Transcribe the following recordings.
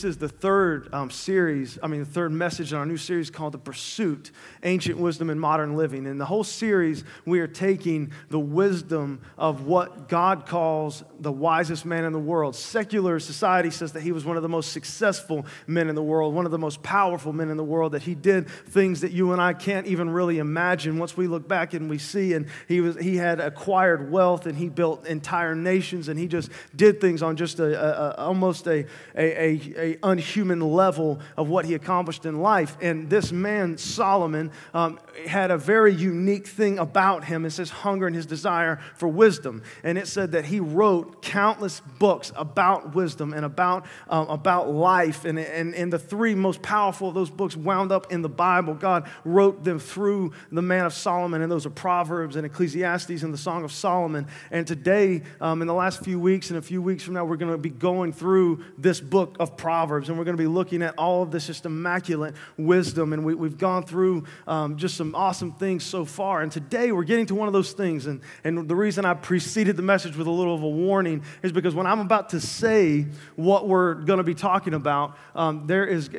This is the third um, series, I mean, the third message in our new series called The Pursuit Ancient Wisdom and Modern Living. In the whole series, we are taking the wisdom of what God calls the wisest man in the world. Secular society says that he was one of the most successful men in the world, one of the most powerful men in the world, that he did things that you and I can't even really imagine once we look back and we see. And he, was, he had acquired wealth and he built entire nations and he just did things on just a, a, a almost a, a, a unhuman level of what he accomplished in life. And this man, Solomon, um, had a very unique thing about him. It says hunger and his desire for wisdom. And it said that he wrote countless books about wisdom and about, um, about life. And, and, and the three most powerful of those books wound up in the Bible. God wrote them through the man of Solomon, and those are Proverbs and Ecclesiastes and the Song of Solomon. And today, um, in the last few weeks and a few weeks from now, we're going to be going through this book of Proverbs, and we're going to be looking at all of this just immaculate wisdom. And we, have gone through um, just some awesome things so far. And today we're getting to one of those things. And, and the reason I preceded the message with a little of a warning is because when I'm about to say what we're going to be talking about, um, there is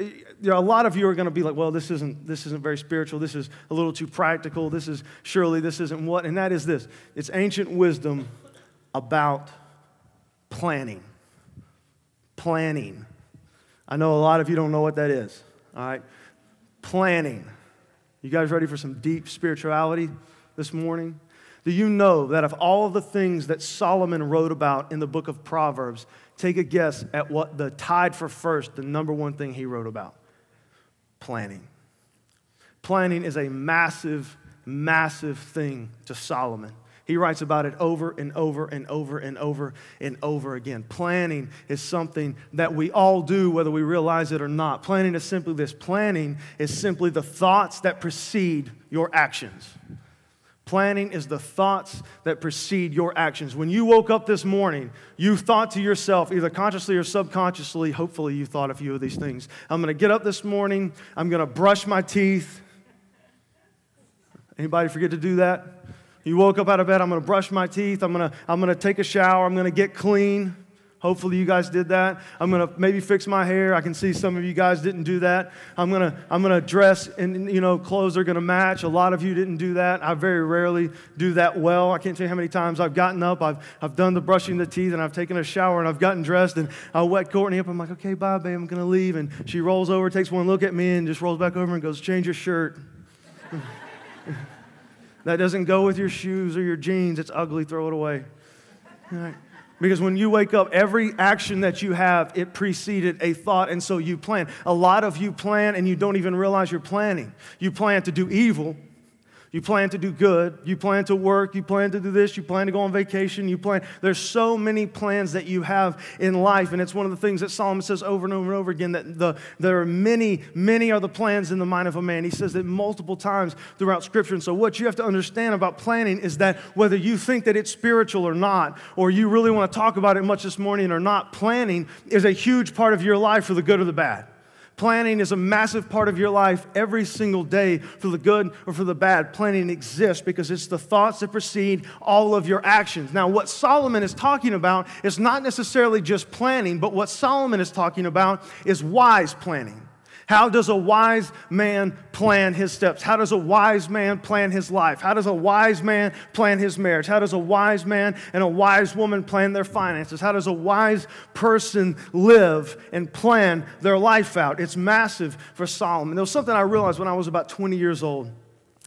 a lot of you are going to be like, well, this isn't, this isn't very spiritual. This is a little too practical. This is surely this isn't what. And that is this it's ancient wisdom about planning. Planning. I know a lot of you don't know what that is. All right? Planning. You guys ready for some deep spirituality this morning? Do you know that of all of the things that Solomon wrote about in the book of Proverbs, take a guess at what the tied for first, the number one thing he wrote about? Planning. Planning is a massive, massive thing to Solomon. He writes about it over and over and over and over and over again. Planning is something that we all do, whether we realize it or not. Planning is simply this planning is simply the thoughts that precede your actions. Planning is the thoughts that precede your actions. When you woke up this morning, you thought to yourself, either consciously or subconsciously, hopefully you thought a few of these things. I'm going to get up this morning, I'm going to brush my teeth. Anybody forget to do that? You woke up out of bed, I'm gonna brush my teeth, I'm gonna, I'm gonna take a shower, I'm gonna get clean. Hopefully, you guys did that. I'm gonna maybe fix my hair. I can see some of you guys didn't do that. I'm gonna, I'm gonna dress and, you know, clothes are gonna match. A lot of you didn't do that. I very rarely do that well. I can't tell you how many times I've gotten up, I've, I've done the brushing the teeth, and I've taken a shower, and I've gotten dressed, and I wet Courtney up. I'm like, okay, bye, babe, I'm gonna leave. And she rolls over, takes one look at me, and just rolls back over and goes, change your shirt. that doesn't go with your shoes or your jeans. It's ugly, throw it away. Right? Because when you wake up, every action that you have, it preceded a thought, and so you plan. A lot of you plan and you don't even realize you're planning. You plan to do evil, you plan to do good. You plan to work. You plan to do this. You plan to go on vacation. You plan. There's so many plans that you have in life. And it's one of the things that Solomon says over and over and over again that the, there are many, many are the plans in the mind of a man. He says that multiple times throughout Scripture. And so, what you have to understand about planning is that whether you think that it's spiritual or not, or you really want to talk about it much this morning or not, planning is a huge part of your life for the good or the bad. Planning is a massive part of your life every single day for the good or for the bad. Planning exists because it's the thoughts that precede all of your actions. Now, what Solomon is talking about is not necessarily just planning, but what Solomon is talking about is wise planning. How does a wise man plan his steps? How does a wise man plan his life? How does a wise man plan his marriage? How does a wise man and a wise woman plan their finances? How does a wise person live and plan their life out? It's massive for Solomon. There was something I realized when I was about 20 years old.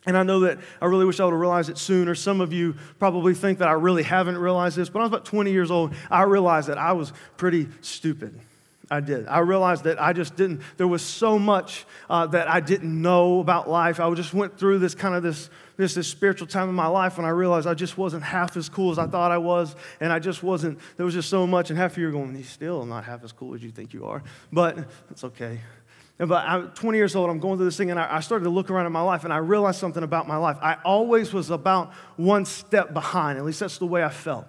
And I know that I really wish I would have realized it sooner. Some of you probably think that I really haven't realized this, but I was about 20 years old. I realized that I was pretty stupid. I did. I realized that I just didn't, there was so much uh, that I didn't know about life. I just went through this kind of this, this, this spiritual time in my life when I realized I just wasn't half as cool as I thought I was. And I just wasn't, there was just so much. And half of you are going, he's still not half as cool as you think you are. But it's okay. But I'm 20 years old, I'm going through this thing, and I started to look around at my life, and I realized something about my life. I always was about one step behind. At least that's the way I felt.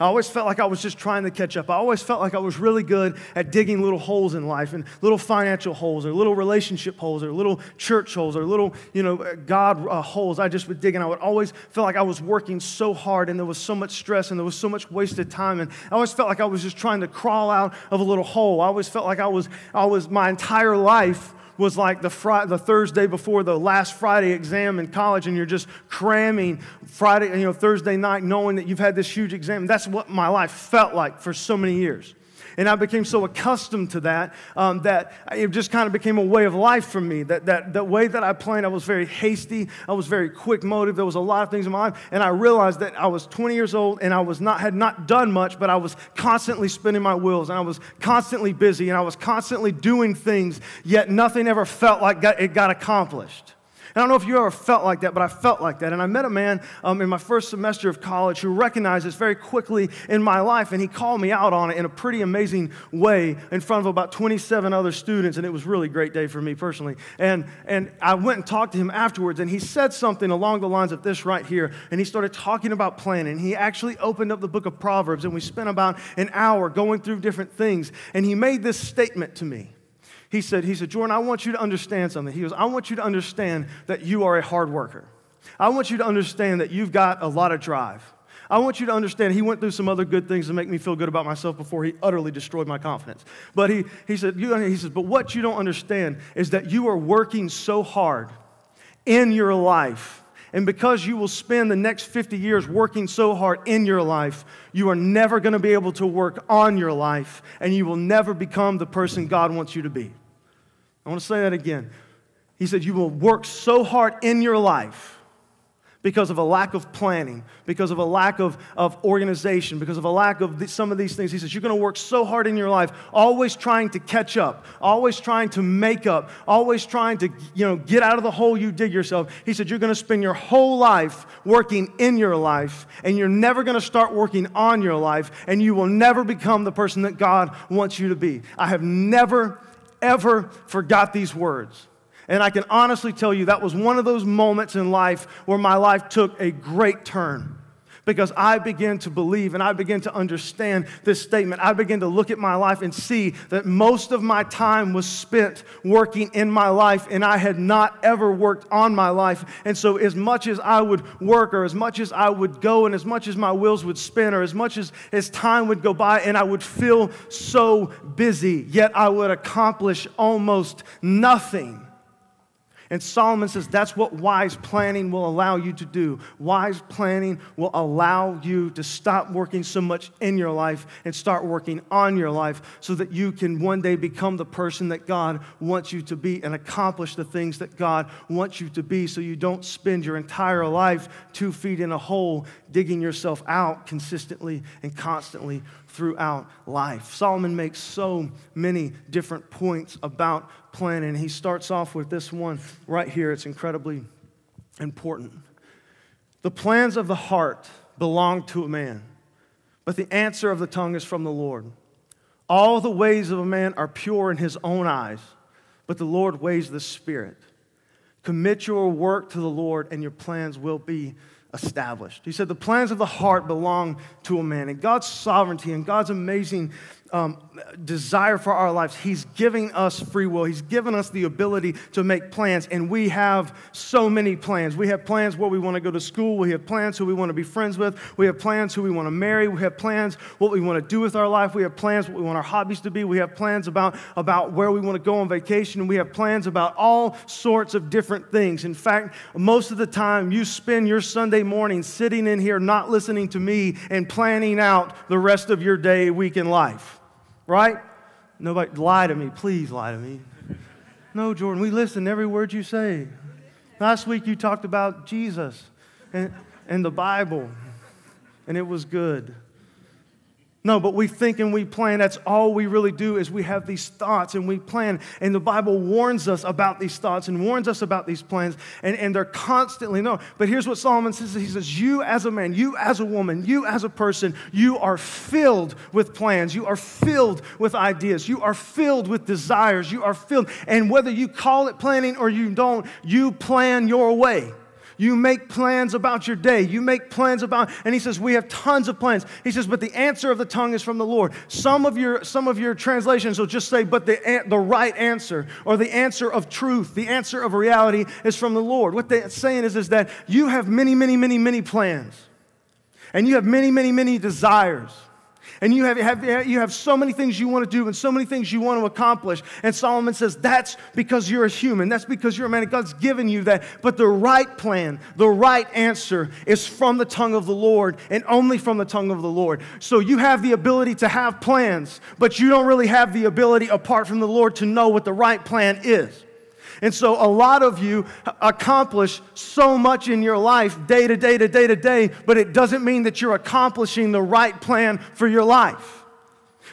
I always felt like I was just trying to catch up. I always felt like I was really good at digging little holes in life and little financial holes or little relationship holes or little church holes or little, you know, God uh, holes. I just would dig and I would always feel like I was working so hard and there was so much stress and there was so much wasted time. And I always felt like I was just trying to crawl out of a little hole. I always felt like I was, I was my entire life was like the, Friday, the Thursday before the last Friday exam in college, and you're just cramming Friday, you know, Thursday night, knowing that you've had this huge exam. That's what my life felt like for so many years. And I became so accustomed to that um, that it just kind of became a way of life for me. That, that the way that I planned, I was very hasty. I was very quick motive. There was a lot of things in my life. And I realized that I was 20 years old and I was not, had not done much, but I was constantly spinning my wheels and I was constantly busy and I was constantly doing things, yet nothing ever felt like it got accomplished. I don't know if you ever felt like that, but I felt like that. And I met a man um, in my first semester of college who recognized this very quickly in my life, and he called me out on it in a pretty amazing way in front of about 27 other students, and it was really great day for me personally. And, and I went and talked to him afterwards, and he said something along the lines of this right here, and he started talking about planning. He actually opened up the book of Proverbs, and we spent about an hour going through different things, and he made this statement to me he said, he said, Jordan, I want you to understand something. He goes, I want you to understand that you are a hard worker. I want you to understand that you've got a lot of drive. I want you to understand he went through some other good things to make me feel good about myself before he utterly destroyed my confidence. But he, he said, you, he says, but what you don't understand is that you are working so hard in your life. And because you will spend the next 50 years working so hard in your life, you are never going to be able to work on your life, and you will never become the person God wants you to be. I want to say that again. He said, You will work so hard in your life because of a lack of planning, because of a lack of, of organization, because of a lack of the, some of these things. He says, You're going to work so hard in your life, always trying to catch up, always trying to make up, always trying to you know, get out of the hole you dig yourself. He said, You're going to spend your whole life working in your life, and you're never going to start working on your life, and you will never become the person that God wants you to be. I have never ever forgot these words. And I can honestly tell you that was one of those moments in life where my life took a great turn because I began to believe and I began to understand this statement. I began to look at my life and see that most of my time was spent working in my life and I had not ever worked on my life. And so, as much as I would work or as much as I would go and as much as my wheels would spin or as much as, as time would go by and I would feel so busy, yet I would accomplish almost nothing and Solomon says that's what wise planning will allow you to do. Wise planning will allow you to stop working so much in your life and start working on your life so that you can one day become the person that God wants you to be and accomplish the things that God wants you to be so you don't spend your entire life two feet in a hole digging yourself out consistently and constantly throughout life. Solomon makes so many different points about planning. He starts off with this one right here. It's incredibly important. The plans of the heart belong to a man, but the answer of the tongue is from the Lord. All the ways of a man are pure in his own eyes, but the Lord weighs the spirit. Commit your work to the Lord, and your plans will be established. He said, The plans of the heart belong to a man. And God's sovereignty and God's amazing um, desire for our lives. He's giving us free will. He's given us the ability to make plans, and we have so many plans. We have plans where we want to go to school. We have plans who we want to be friends with. We have plans who we want to marry. We have plans what we want to do with our life. We have plans what we want our hobbies to be. We have plans about, about where we want to go on vacation. We have plans about all sorts of different things. In fact, most of the time, you spend your Sunday morning sitting in here not listening to me and planning out the rest of your day, week in life right? Nobody, lie to me. Please lie to me. No, Jordan, we listen every word you say. Last week you talked about Jesus and, and the Bible, and it was good. No, but we think and we plan. That's all we really do is we have these thoughts and we plan. And the Bible warns us about these thoughts and warns us about these plans. And, and they're constantly no. But here's what Solomon says. He says, You as a man, you as a woman, you as a person, you are filled with plans. You are filled with ideas. You are filled with desires. You are filled. And whether you call it planning or you don't, you plan your way. You make plans about your day. You make plans about, and he says, we have tons of plans. He says, but the answer of the tongue is from the Lord. Some of your, some of your translations will just say, but the, the right answer, or the answer of truth, the answer of reality is from the Lord. What they're saying is, is that you have many, many, many, many plans. And you have many, many, many desires and you have, have, you have so many things you want to do and so many things you want to accomplish. And Solomon says that's because you're a human. That's because you're a man. God's given you that. But the right plan, the right answer is from the tongue of the Lord and only from the tongue of the Lord. So you have the ability to have plans, but you don't really have the ability apart from the Lord to know what the right plan is. And so a lot of you accomplish so much in your life day to day to day to day, but it doesn't mean that you're accomplishing the right plan for your life.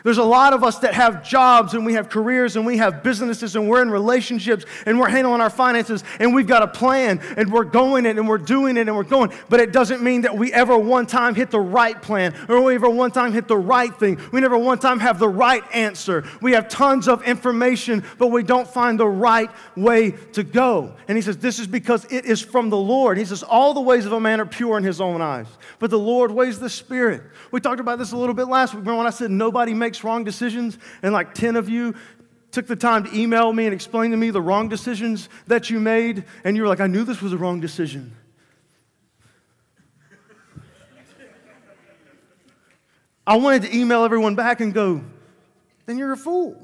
There's a lot of us that have jobs and we have careers and we have businesses and we're in relationships and we're handling our finances and we've got a plan and we're going it and we're doing it and we're going. But it doesn't mean that we ever one time hit the right plan or we ever one time hit the right thing. We never one time have the right answer. We have tons of information, but we don't find the right way to go. And he says, This is because it is from the Lord. He says, All the ways of a man are pure in his own eyes, but the Lord weighs the Spirit. We talked about this a little bit last week. Remember when I said nobody makes makes wrong decisions, and like 10 of you took the time to email me and explain to me the wrong decisions that you made, and you were like, I knew this was a wrong decision. I wanted to email everyone back and go, then you're a fool.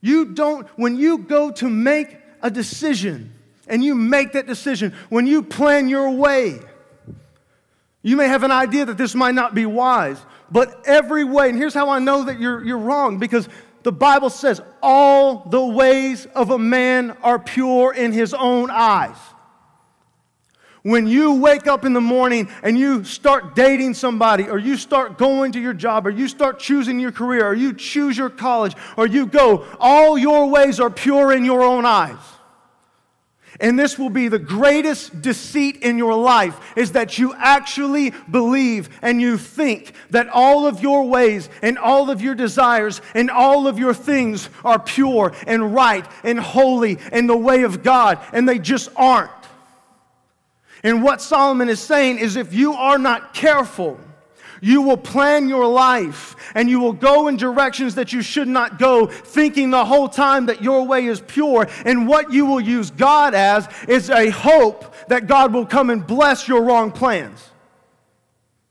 You don't, when you go to make a decision and you make that decision, when you plan your way, you may have an idea that this might not be wise, but every way, and here's how I know that you're, you're wrong because the Bible says all the ways of a man are pure in his own eyes. When you wake up in the morning and you start dating somebody, or you start going to your job, or you start choosing your career, or you choose your college, or you go, all your ways are pure in your own eyes. And this will be the greatest deceit in your life is that you actually believe and you think that all of your ways and all of your desires and all of your things are pure and right and holy in the way of God, and they just aren't. And what Solomon is saying is if you are not careful, you will plan your life and you will go in directions that you should not go, thinking the whole time that your way is pure. And what you will use God as is a hope that God will come and bless your wrong plans.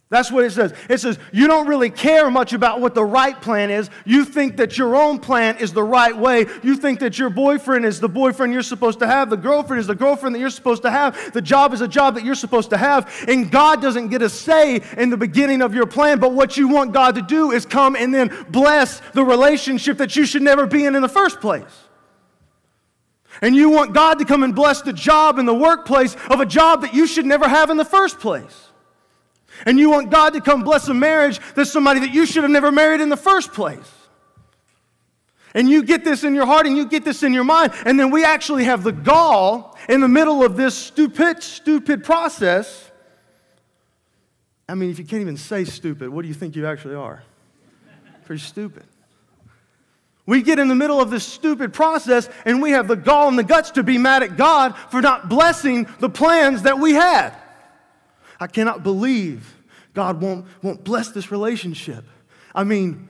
That's what it says. It says, you don't really care much about what the right plan is. You think that your own plan is the right way. You think that your boyfriend is the boyfriend you're supposed to have. The girlfriend is the girlfriend that you're supposed to have. The job is a job that you're supposed to have. And God doesn't get a say in the beginning of your plan. But what you want God to do is come and then bless the relationship that you should never be in in the first place. And you want God to come and bless the job in the workplace of a job that you should never have in the first place. And you want God to come bless a marriage that's somebody that you should have never married in the first place. And you get this in your heart and you get this in your mind. And then we actually have the gall in the middle of this stupid, stupid process. I mean, if you can't even say stupid, what do you think you actually are? Pretty stupid. We get in the middle of this stupid process and we have the gall and the guts to be mad at God for not blessing the plans that we had. I cannot believe God won't, won't bless this relationship. I mean,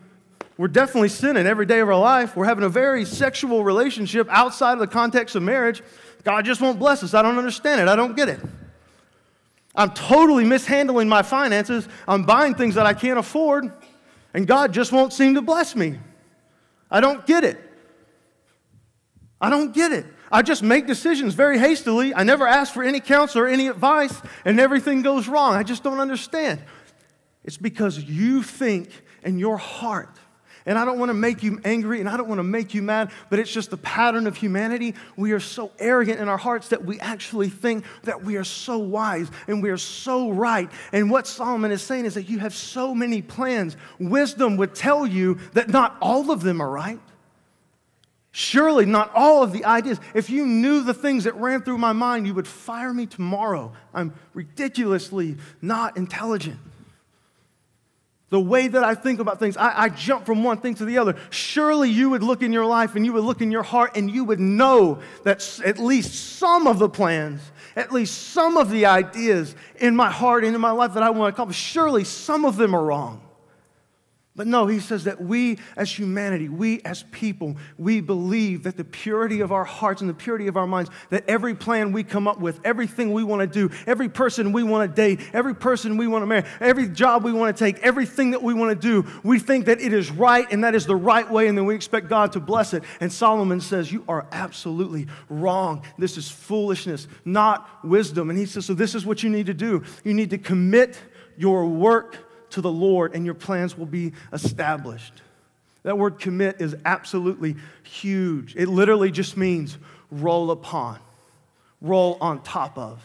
we're definitely sinning every day of our life. We're having a very sexual relationship outside of the context of marriage. God just won't bless us. I don't understand it. I don't get it. I'm totally mishandling my finances. I'm buying things that I can't afford, and God just won't seem to bless me. I don't get it. I don't get it. I just make decisions very hastily. I never ask for any counsel or any advice, and everything goes wrong. I just don't understand. It's because you think in your heart. And I don't want to make you angry and I don't want to make you mad, but it's just the pattern of humanity. We are so arrogant in our hearts that we actually think that we are so wise and we are so right. And what Solomon is saying is that you have so many plans. Wisdom would tell you that not all of them are right. Surely not all of the ideas. If you knew the things that ran through my mind, you would fire me tomorrow. I'm ridiculously not intelligent. The way that I think about things, I, I, jump from one thing to the other. Surely you would look in your life and you would look in your heart and you would know that at least some of the plans, at least some of the ideas in my heart and in my life that I want to accomplish, surely some of them are wrong. But no, he says that we as humanity, we as people, we believe that the purity of our hearts and the purity of our minds, that every plan we come up with, everything we want to do, every person we want to date, every person we want to marry, every job we want to take, everything that we want to do, we think that it is right and that is the right way, and then we expect God to bless it. And Solomon says, You are absolutely wrong. This is foolishness, not wisdom. And he says, So this is what you need to do. You need to commit your work to the Lord and your plans will be established. That word commit is absolutely huge. It literally just means roll upon, roll on top of.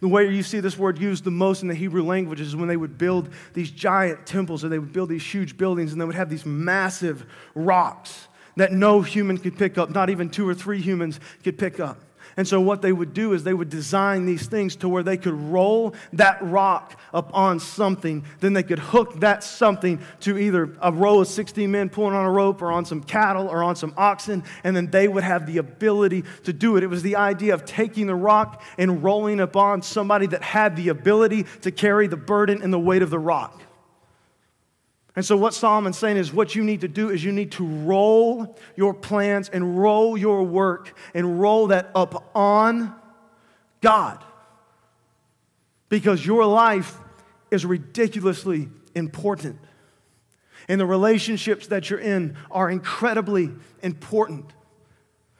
The way you see this word used the most in the Hebrew language is when they would build these giant temples or they would build these huge buildings and they would have these massive rocks that no human could pick up, not even two or three humans could pick up. And so, what they would do is they would design these things to where they could roll that rock up on something. Then they could hook that something to either a row of 16 men pulling on a rope or on some cattle or on some oxen. And then they would have the ability to do it. It was the idea of taking the rock and rolling up on somebody that had the ability to carry the burden and the weight of the rock. And so, what Solomon's saying is, what you need to do is you need to roll your plans and roll your work and roll that up on God. Because your life is ridiculously important. And the relationships that you're in are incredibly important.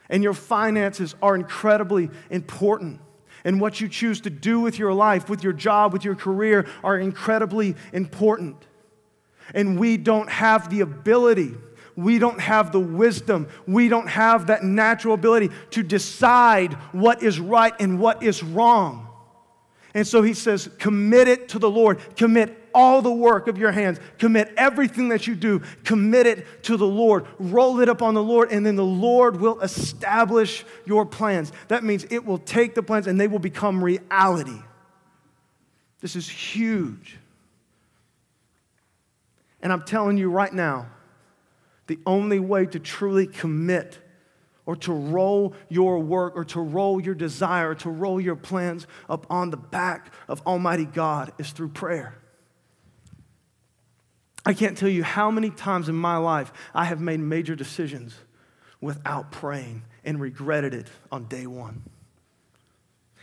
And your finances are incredibly important. And what you choose to do with your life, with your job, with your career, are incredibly important and we don't have the ability, we don't have the wisdom, we don't have that natural ability to decide what is right and what is wrong. And so he says, commit it to the Lord. Commit all the work of your hands. Commit everything that you do. Commit it to the Lord. Roll it up on the Lord, and then the Lord will establish your plans. That means it will take the plans and they will become reality. This is huge. And I'm telling you right now, the only way to truly commit or to roll your work or to roll your desire, to roll your plans up on the back of Almighty God is through prayer. I can't tell you how many times in my life I have made major decisions without praying and regretted it on day one.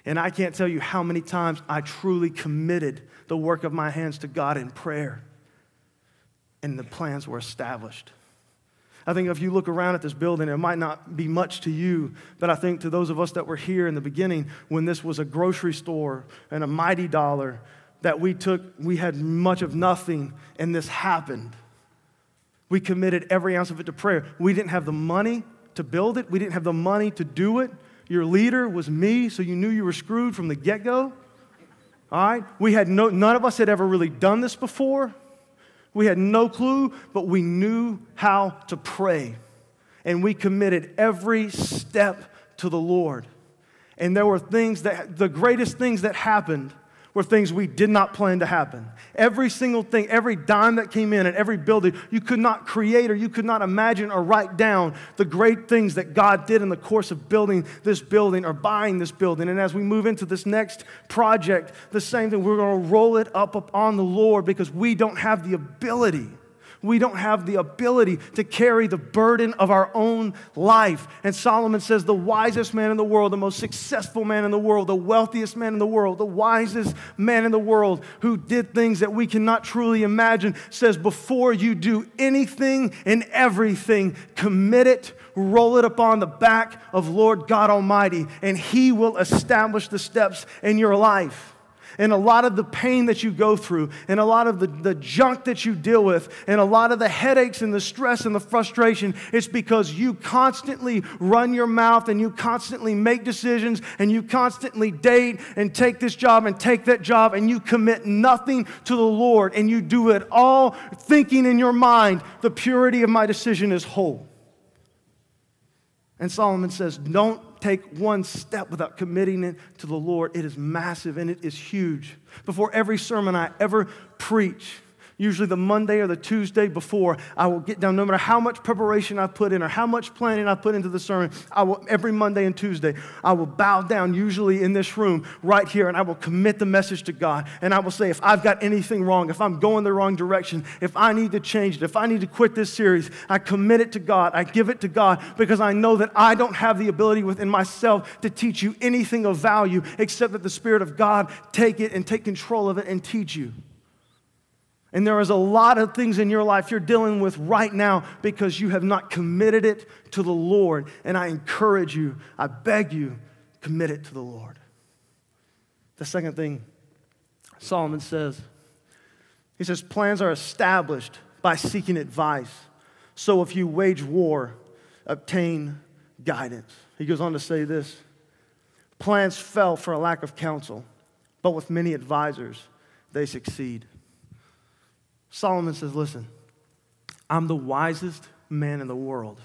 And I can't tell you how many times I truly committed the work of my hands to God in prayer and the plans were established. I think if you look around at this building, it might not be much to you, but I think to those of us that were here in the beginning, when this was a grocery store and a mighty dollar, that we took, we had much of nothing, and this happened. We committed every ounce of it to prayer. We didn't have the money to build it, we didn't have the money to do it. Your leader was me, so you knew you were screwed from the get go. All right? We had no, none of us had ever really done this before. We had no clue, but we knew how to pray. And we committed every step to the Lord. And there were things that, the greatest things that happened were things we did not plan to happen. Every single thing, every dime that came in and every building, you could not create or you could not imagine or write down the great things that God did in the course of building this building or buying this building. And as we move into this next project, the same thing, we're going to roll it up, up on the Lord because we don't have the ability we don't have the ability to carry the burden of our own life. And Solomon says, the wisest man in the world, the most successful man in the world, the wealthiest man in the world, the wisest man in the world who did things that we cannot truly imagine, says, before you do anything and everything, commit it, roll it upon the back of Lord God Almighty, and He will establish the steps in your life and a lot of the pain that you go through, and a lot of the, the junk that you deal with, and a lot of the headaches and the stress and the frustration, it's because you constantly run your mouth and you constantly make decisions and you constantly date and take this job and take that job and you commit nothing to the Lord and you do it all thinking in your mind, the purity of my decision is whole. And Solomon says, Don't take one step without committing it to the Lord. It is massive and it is huge. Before every sermon I ever preach, usually the Monday or the Tuesday before, I will get down, no matter how much preparation I put in or how much planning I put into the sermon, I will, every Monday and Tuesday, I will bow down, usually in this room right here, and I will commit the message to God. And I will say, if I've got anything wrong, if I'm going the wrong direction, if I need to change it, if I need to quit this series, I commit it to God. I give it to God because I know that I don't have the ability within myself to teach you anything of value except that the Spirit of God take it and take control of it and teach you. And there is a lot of things in your life you're dealing with right now because you have not committed it to the Lord. And I encourage you, I beg you, commit it to the Lord. The second thing Solomon says, he says, plans are established by seeking advice. So if you wage war, obtain guidance. He goes on to say this plans fell for a lack of counsel, but with many advisors, they succeed. Solomon says, Listen, I'm the wisest man in the world.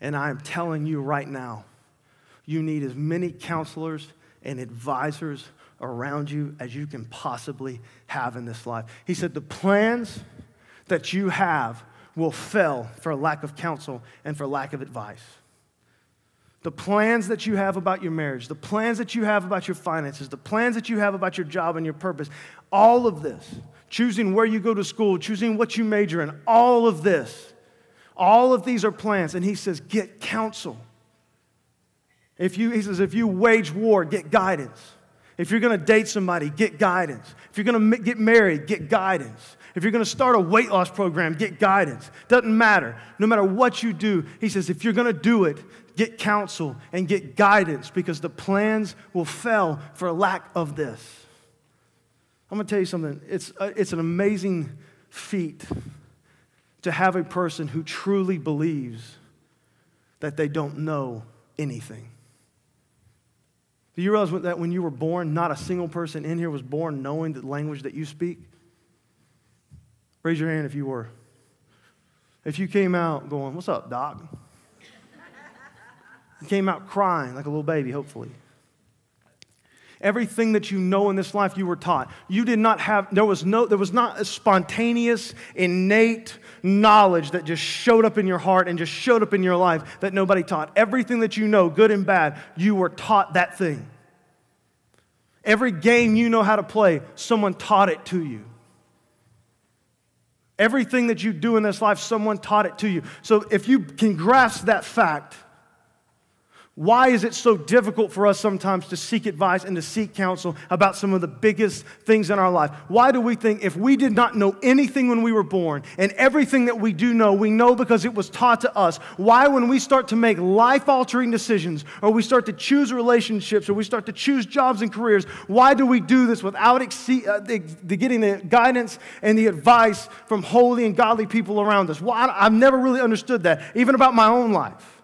And I am telling you right now, you need as many counselors and advisors around you as you can possibly have in this life. He said, The plans that you have will fail for lack of counsel and for lack of advice. The plans that you have about your marriage, the plans that you have about your finances, the plans that you have about your job and your purpose, all of this choosing where you go to school, choosing what you major in, all of this, all of these are plans. And he says, get counsel. If you, he says, if you wage war, get guidance. If you're going to date somebody, get guidance. If you're going to get married, get guidance. If you're going to start a weight loss program, get guidance. Doesn't matter. No matter what you do, he says, if you're going to do it, get counsel and get guidance because the plans will fail for lack of this. I'm going to tell you something. It's, uh, it's an amazing feat to have a person who truly believes that they don't know anything. Do you realize that when you were born, not a single person in here was born knowing the language that you speak? Raise your hand if you were. If you came out going, What's up, Doc? You came out crying like a little baby, hopefully. Everything that you know in this life you were taught. You did not have, there was no, there was not a spontaneous, innate knowledge that just showed up in your heart and just showed up in your life that nobody taught. Everything that you know, good and bad, you were taught that thing. Every game you know how to play, someone taught it to you. Everything that you do in this life, someone taught it to you. So if you can grasp that fact, why is it so difficult for us sometimes to seek advice and to seek counsel about some of the biggest things in our life? Why do we think if we did not know anything when we were born and everything that we do know, we know because it was taught to us? Why, when we start to make life altering decisions or we start to choose relationships or we start to choose jobs and careers, why do we do this without exceed, uh, the, the getting the guidance and the advice from holy and godly people around us? Why? I've never really understood that, even about my own life.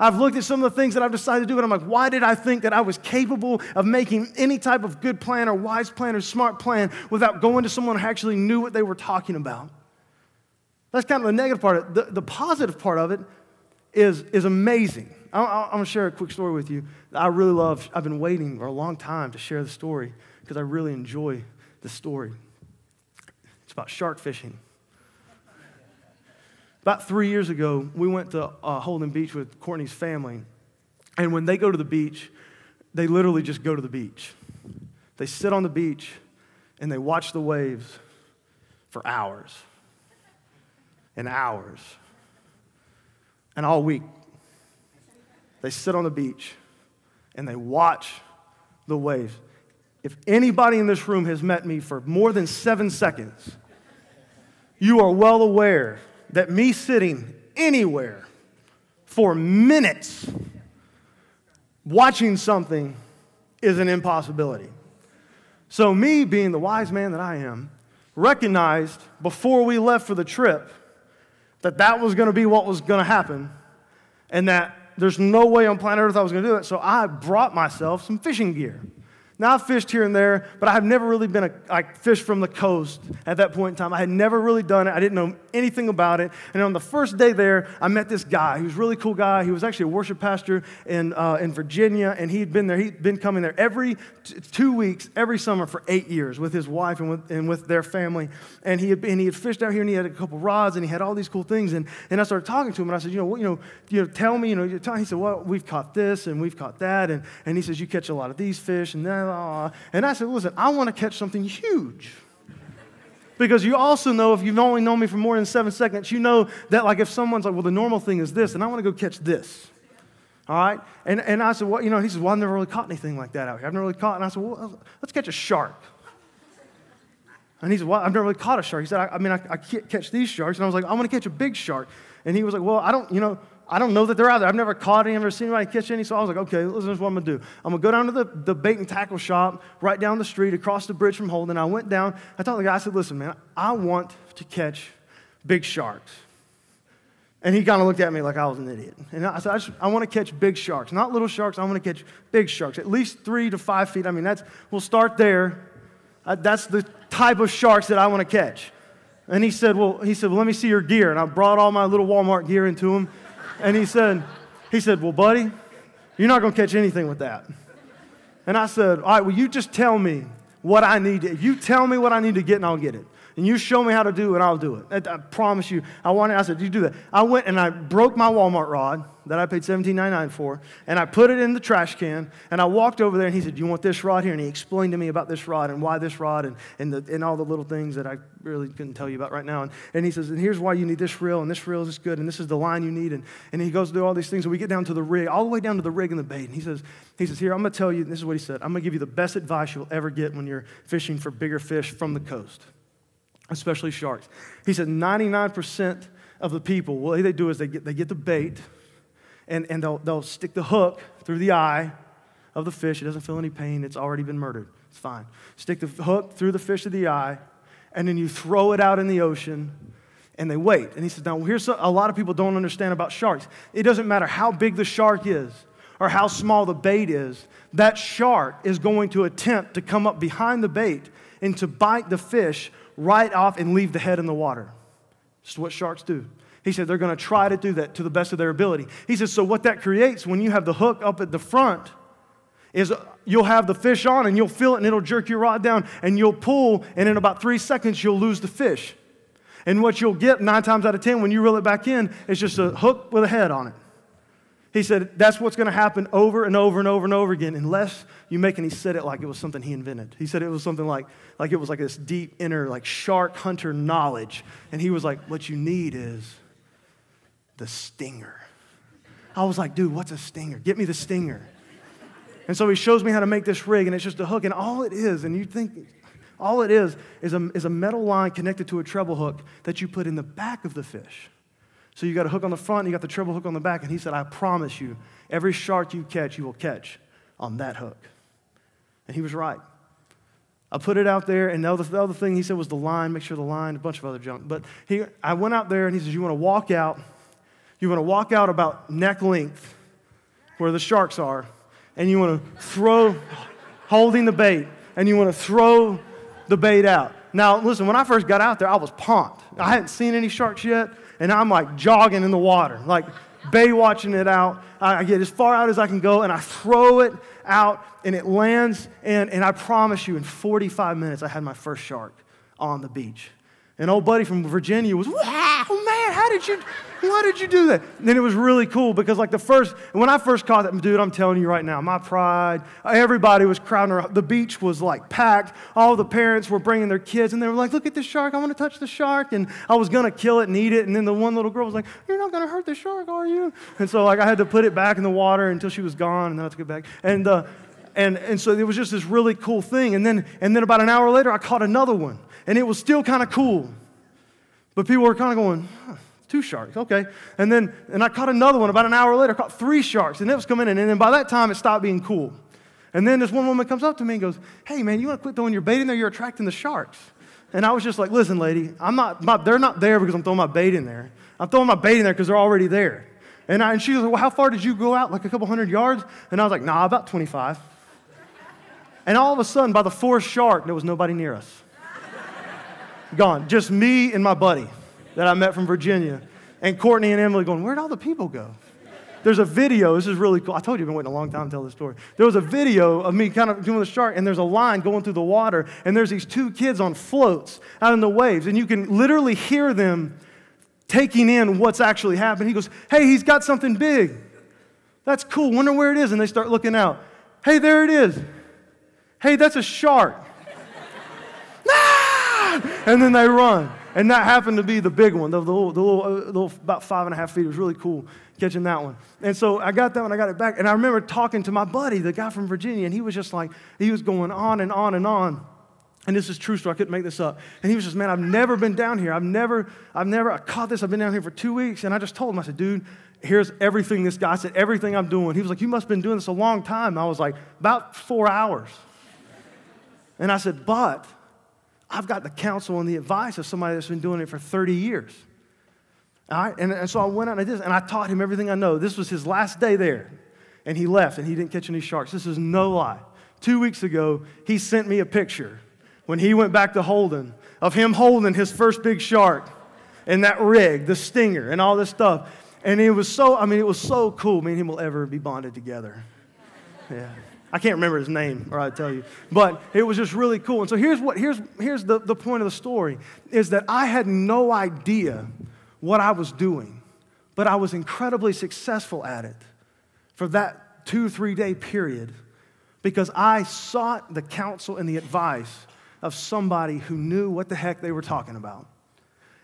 I've looked at some of the things that I've decided to do, and I'm like, why did I think that I was capable of making any type of good plan or wise plan or smart plan without going to someone who actually knew what they were talking about? That's kind of the negative part. The, the positive part of it is, is amazing. I, I'm going to share a quick story with you. I really love, I've been waiting for a long time to share the story because I really enjoy the story. It's about shark fishing. About three years ago, we went to uh, Holden Beach with Courtney's family. And when they go to the beach, they literally just go to the beach. They sit on the beach and they watch the waves for hours and hours. And all week, they sit on the beach and they watch the waves. If anybody in this room has met me for more than seven seconds, you are well aware that me sitting anywhere for minutes watching something is an impossibility. So, me being the wise man that I am, recognized before we left for the trip that that was going to be what was going to happen and that there's no way on planet Earth I was going to do it. So, I brought myself some fishing gear. Now I've fished here and there, but I have never really been a, I fished from the coast at that point in time. I had never really done it. I didn't know anything about it. And on the first day there, I met this guy. He was a really cool guy. He was actually a worship pastor in, uh, in Virginia, and he'd been there. He'd been coming there every t- two weeks, every summer for eight years with his wife and with, and with their family. And he, had, and he had fished out here, and he had a couple rods, and he had all these cool things. And, and I started talking to him, and I said, you know, what, you know, you know, tell me, you know, he said, well, we've caught this, and we've caught that. And, and he says, you catch a lot of these fish, and that and I said, listen, I want to catch something huge. Because you also know, if you've only known me for more than seven seconds, you know that, like, if someone's like, well, the normal thing is this, and I want to go catch this. All right? And, and I said, well, you know, he said, well, I've never really caught anything like that out here. I've never really caught. And I said, well, let's catch a shark. And he said, well, I've never really caught a shark. He said, I, I mean, I, I can't catch these sharks. And I was like, I want to catch a big shark. And he was like, well, I don't, you know, I don't know that they're out there. I've never caught any, I've never seen anybody catch any. So I was like, okay, listen, this is what I'm gonna do. I'm gonna go down to the, the bait and tackle shop right down the street across the bridge from Holden. I went down. I told the guy, I said, listen, man, I want to catch big sharks. And he kind of looked at me like I was an idiot. And I said, I, I want to catch big sharks, not little sharks. I want to catch big sharks, at least three to five feet. I mean, that's, we'll start there. Uh, that's the type of sharks that I want to catch. And he said, well, he said, well, let me see your gear. And I brought all my little Walmart gear into him. And he said, he said, Well, buddy, you're not going to catch anything with that. And I said, All right, well, you just tell me what I need. To, you tell me what I need to get, and I'll get it and you show me how to do it, I'll do it. I, I promise you. I wanted, I said, you do that. I went and I broke my Walmart rod that I paid $17.99 for, and I put it in the trash can, and I walked over there, and he said, do you want this rod here? And he explained to me about this rod and why this rod and, and, the, and all the little things that I really couldn't tell you about right now. And, and he says, and here's why you need this reel, and this reel is good, and this is the line you need. And, and he goes through all these things, and we get down to the rig, all the way down to the rig and the bait. And he says, he says, here, I'm going to tell you, this is what he said, I'm going to give you the best advice you'll ever get when you're fishing for bigger fish from the coast especially sharks. He said 99% of the people, what they do is they get, they get the bait and, and they'll, they'll stick the hook through the eye of the fish. It doesn't feel any pain, it's already been murdered. It's fine. Stick the hook through the fish of the eye, and then you throw it out in the ocean and they wait. And he says, Now, here's a lot of people don't understand about sharks. It doesn't matter how big the shark is or how small the bait is, that shark is going to attempt to come up behind the bait and to bite the fish right off and leave the head in the water. Is what sharks do. He said they're going to try to do that to the best of their ability. He says, so what that creates when you have the hook up at the front is you'll have the fish on and you'll feel it and it'll jerk your rod down and you'll pull and in about three seconds you'll lose the fish. And what you'll get nine times out of ten when you reel it back in is just a hook with a head on it. He said that's what's going to happen over and over and over and over again unless you make, and he said it like it was something he invented. He said it was something like, like it was like this deep inner, like shark hunter knowledge. And he was like, what you need is the stinger. I was like, dude, what's a stinger? Get me the stinger. And so he shows me how to make this rig, and it's just a hook, and all it is, and you think, all it is, is a, is a metal line connected to a treble hook that you put in the back of the fish. So you got a hook on the front, and you got the treble hook on the back, and he said, I promise you, every shark you catch, you will catch on that hook. And he was right. I put it out there, and the other, the other thing he said was the line, make sure the line, a bunch of other junk. But he, I went out there, and he says, You want to walk out, you want to walk out about neck length where the sharks are, and you want to throw, holding the bait, and you want to throw the bait out. Now, listen, when I first got out there, I was pumped. I hadn't seen any sharks yet, and I'm like jogging in the water, like bay watching it out. I get as far out as I can go, and I throw it out and it lands. And, and I promise you, in 45 minutes, I had my first shark on the beach. An old buddy from Virginia was, wow, man, how did you, why did you do that? And then it was really cool because, like, the first, when I first caught that, dude, I'm telling you right now, my pride, everybody was crowding around. The beach was like packed. All the parents were bringing their kids, and they were like, look at this shark. I want to touch the shark. And I was going to kill it and eat it. And then the one little girl was like, you're not going to hurt the shark, are you? And so, like, I had to put it back in the water until she was gone, and then I took it back. And, uh, and, and so it was just this really cool thing. And then, and then about an hour later, I caught another one and it was still kind of cool. But people were kind of going, huh, two sharks, okay. And then, and I caught another one about an hour later, I caught three sharks, and it was coming in. And then by that time, it stopped being cool. And then this one woman comes up to me and goes, hey, man, you want to quit throwing your bait in there? You're attracting the sharks. And I was just like, listen, lady, I'm not, my, they're not there because I'm throwing my bait in there. I'm throwing my bait in there because they're already there. And, I, and she was like, well, how far did you go out? Like a couple hundred yards? And I was like, nah, about 25. And all of a sudden, by the fourth shark, there was nobody near us. Gone. Just me and my buddy that I met from Virginia. And Courtney and Emily going, Where'd all the people go? There's a video, this is really cool. I told you I've been waiting a long time to tell this story. There was a video of me kind of doing the shark, and there's a line going through the water, and there's these two kids on floats out in the waves, and you can literally hear them taking in what's actually happening. He goes, Hey, he's got something big. That's cool. Wonder where it is. And they start looking out. Hey, there it is. Hey, that's a shark. And then they run. And that happened to be the big one, the, the, little, the little, uh, little, about five and a half feet. It was really cool catching that one. And so I got that one, I got it back. And I remember talking to my buddy, the guy from Virginia, and he was just like, he was going on and on and on. And this is true story, I couldn't make this up. And he was just, man, I've never been down here. I've never, I've never, I caught this. I've been down here for two weeks. And I just told him, I said, dude, here's everything this guy said, everything I'm doing. He was like, you must have been doing this a long time. I was like, about four hours. And I said, but I've got the counsel and the advice of somebody that's been doing it for 30 years. All right? And, and so I went out and I did this, and I taught him everything I know. This was his last day there. And he left, and he didn't catch any sharks. This is no lie. Two weeks ago, he sent me a picture when he went back to Holden of him holding his first big shark and that rig, the stinger, and all this stuff. And it was so, I mean, it was so cool. Me and him will ever be bonded together. Yeah. I can't remember his name, or I'd tell you. But it was just really cool. And so here's what here's here's the, the point of the story is that I had no idea what I was doing, but I was incredibly successful at it for that two, three day period because I sought the counsel and the advice of somebody who knew what the heck they were talking about.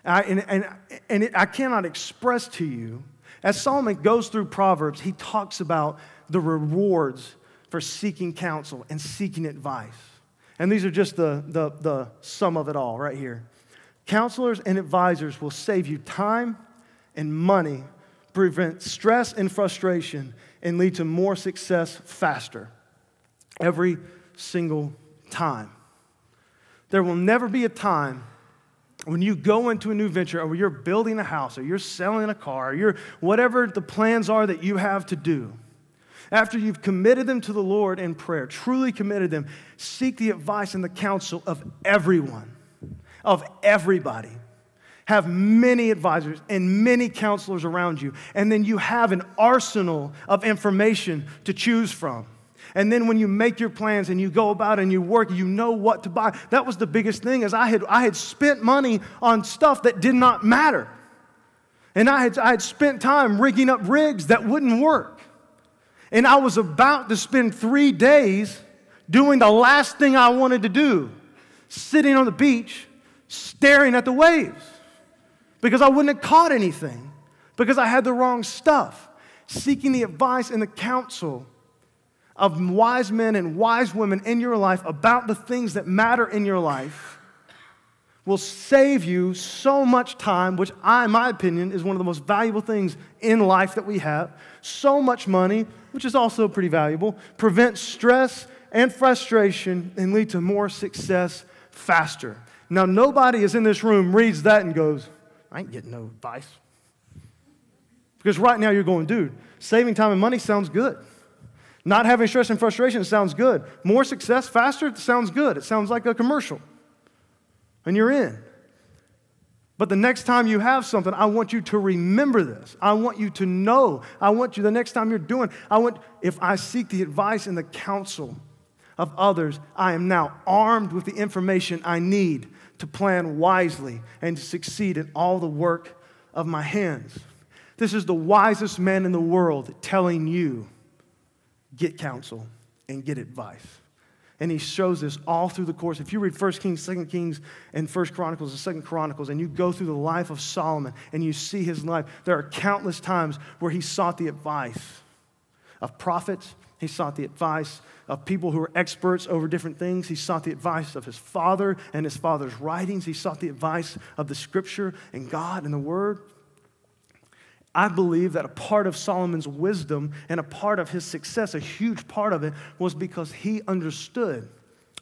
I, and and, and it, I cannot express to you, as Solomon goes through Proverbs, he talks about the rewards for seeking counsel and seeking advice. And these are just the, the, the sum of it all right here. Counselors and advisors will save you time and money, prevent stress and frustration, and lead to more success faster. Every single time. There will never be a time when you go into a new venture or you're building a house or you're selling a car or you're whatever the plans are that you have to do after you've committed them to the Lord in prayer, truly committed them, seek the advice and the counsel of everyone, of everybody. Have many advisors and many counselors around you, and then you have an arsenal of information to choose from. And then when you make your plans and you go about and you work, you know what to buy. That was the biggest thing is I had, I had spent money on stuff that did not matter. And I had, I had spent time rigging up rigs that wouldn't work. And I was about to spend three days doing the last thing I wanted to do sitting on the beach, staring at the waves because I wouldn't have caught anything because I had the wrong stuff. Seeking the advice and the counsel of wise men and wise women in your life about the things that matter in your life will save you so much time, which I, in my opinion, is one of the most valuable things in life that we have. So much money, which is also pretty valuable, prevent stress and frustration and lead to more success faster. Now, nobody is in this room reads that and goes, I ain't getting no advice. Because right now you're going, dude, saving time and money sounds good. Not having stress and frustration sounds good. More success faster sounds good. It sounds like a commercial. And you're in. But the next time you have something, I want you to remember this. I want you to know. I want you, the next time you're doing, I want, if I seek the advice and the counsel of others, I am now armed with the information I need to plan wisely and to succeed in all the work of my hands. This is the wisest man in the world telling you get counsel and get advice. And he shows this all through the course. If you read 1 Kings, 2 Kings, and 1 Chronicles and 2 Chronicles, and you go through the life of Solomon and you see his life, there are countless times where he sought the advice of prophets. He sought the advice of people who were experts over different things. He sought the advice of his father and his father's writings. He sought the advice of the scripture and God and the word. I believe that a part of Solomon's wisdom and a part of his success, a huge part of it, was because he understood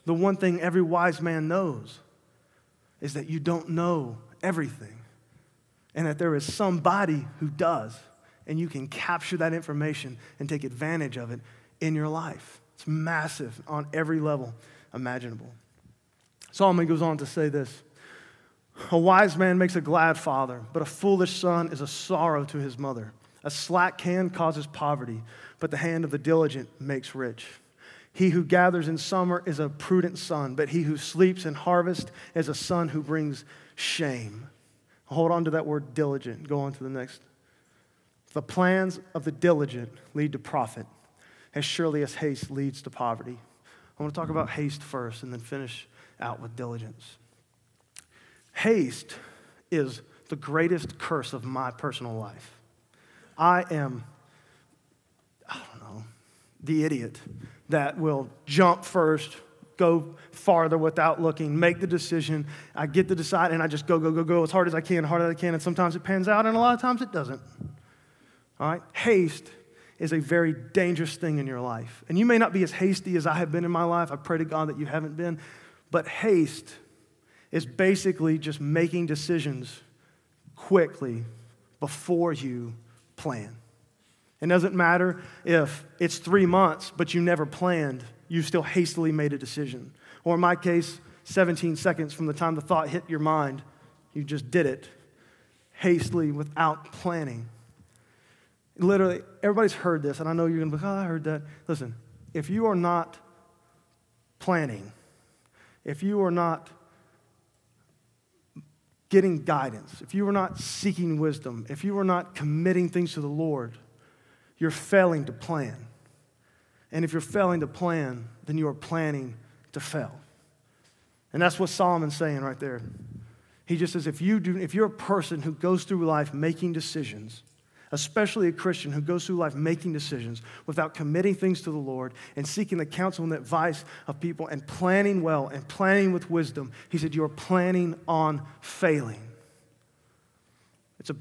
the one thing every wise man knows is that you don't know everything, and that there is somebody who does, and you can capture that information and take advantage of it in your life. It's massive on every level imaginable. Solomon goes on to say this A wise man makes a glad father, but a foolish son is a sorrow to his mother. A slack hand causes poverty, but the hand of the diligent makes rich. He who gathers in summer is a prudent son, but he who sleeps in harvest is a son who brings shame. Hold on to that word diligent. Go on to the next. The plans of the diligent lead to profit, as surely as haste leads to poverty. I want to talk about haste first and then finish out with diligence. Haste is the greatest curse of my personal life. I am, I don't know, the idiot that will jump first, go farther without looking, make the decision. I get to decide and I just go, go, go, go as hard as I can, hard as I can. And sometimes it pans out and a lot of times it doesn't. All right? Haste is a very dangerous thing in your life. And you may not be as hasty as I have been in my life. I pray to God that you haven't been. But haste is basically just making decisions quickly before you plan. It doesn't matter if it's three months, but you never planned, you still hastily made a decision. Or in my case, 17 seconds from the time the thought hit your mind, you just did it hastily without planning. Literally, everybody's heard this, and I know you're to be, like, oh, I heard that. Listen, if you are not planning, if you are not getting guidance, if you are not seeking wisdom, if you are not committing things to the Lord, you're failing to plan. And if you're failing to plan, then you are planning to fail. And that's what Solomon's saying right there. He just says if you do if you're a person who goes through life making decisions, especially a Christian who goes through life making decisions without committing things to the Lord and seeking the counsel and advice of people and planning well and planning with wisdom, he said, You're planning on failing. It's a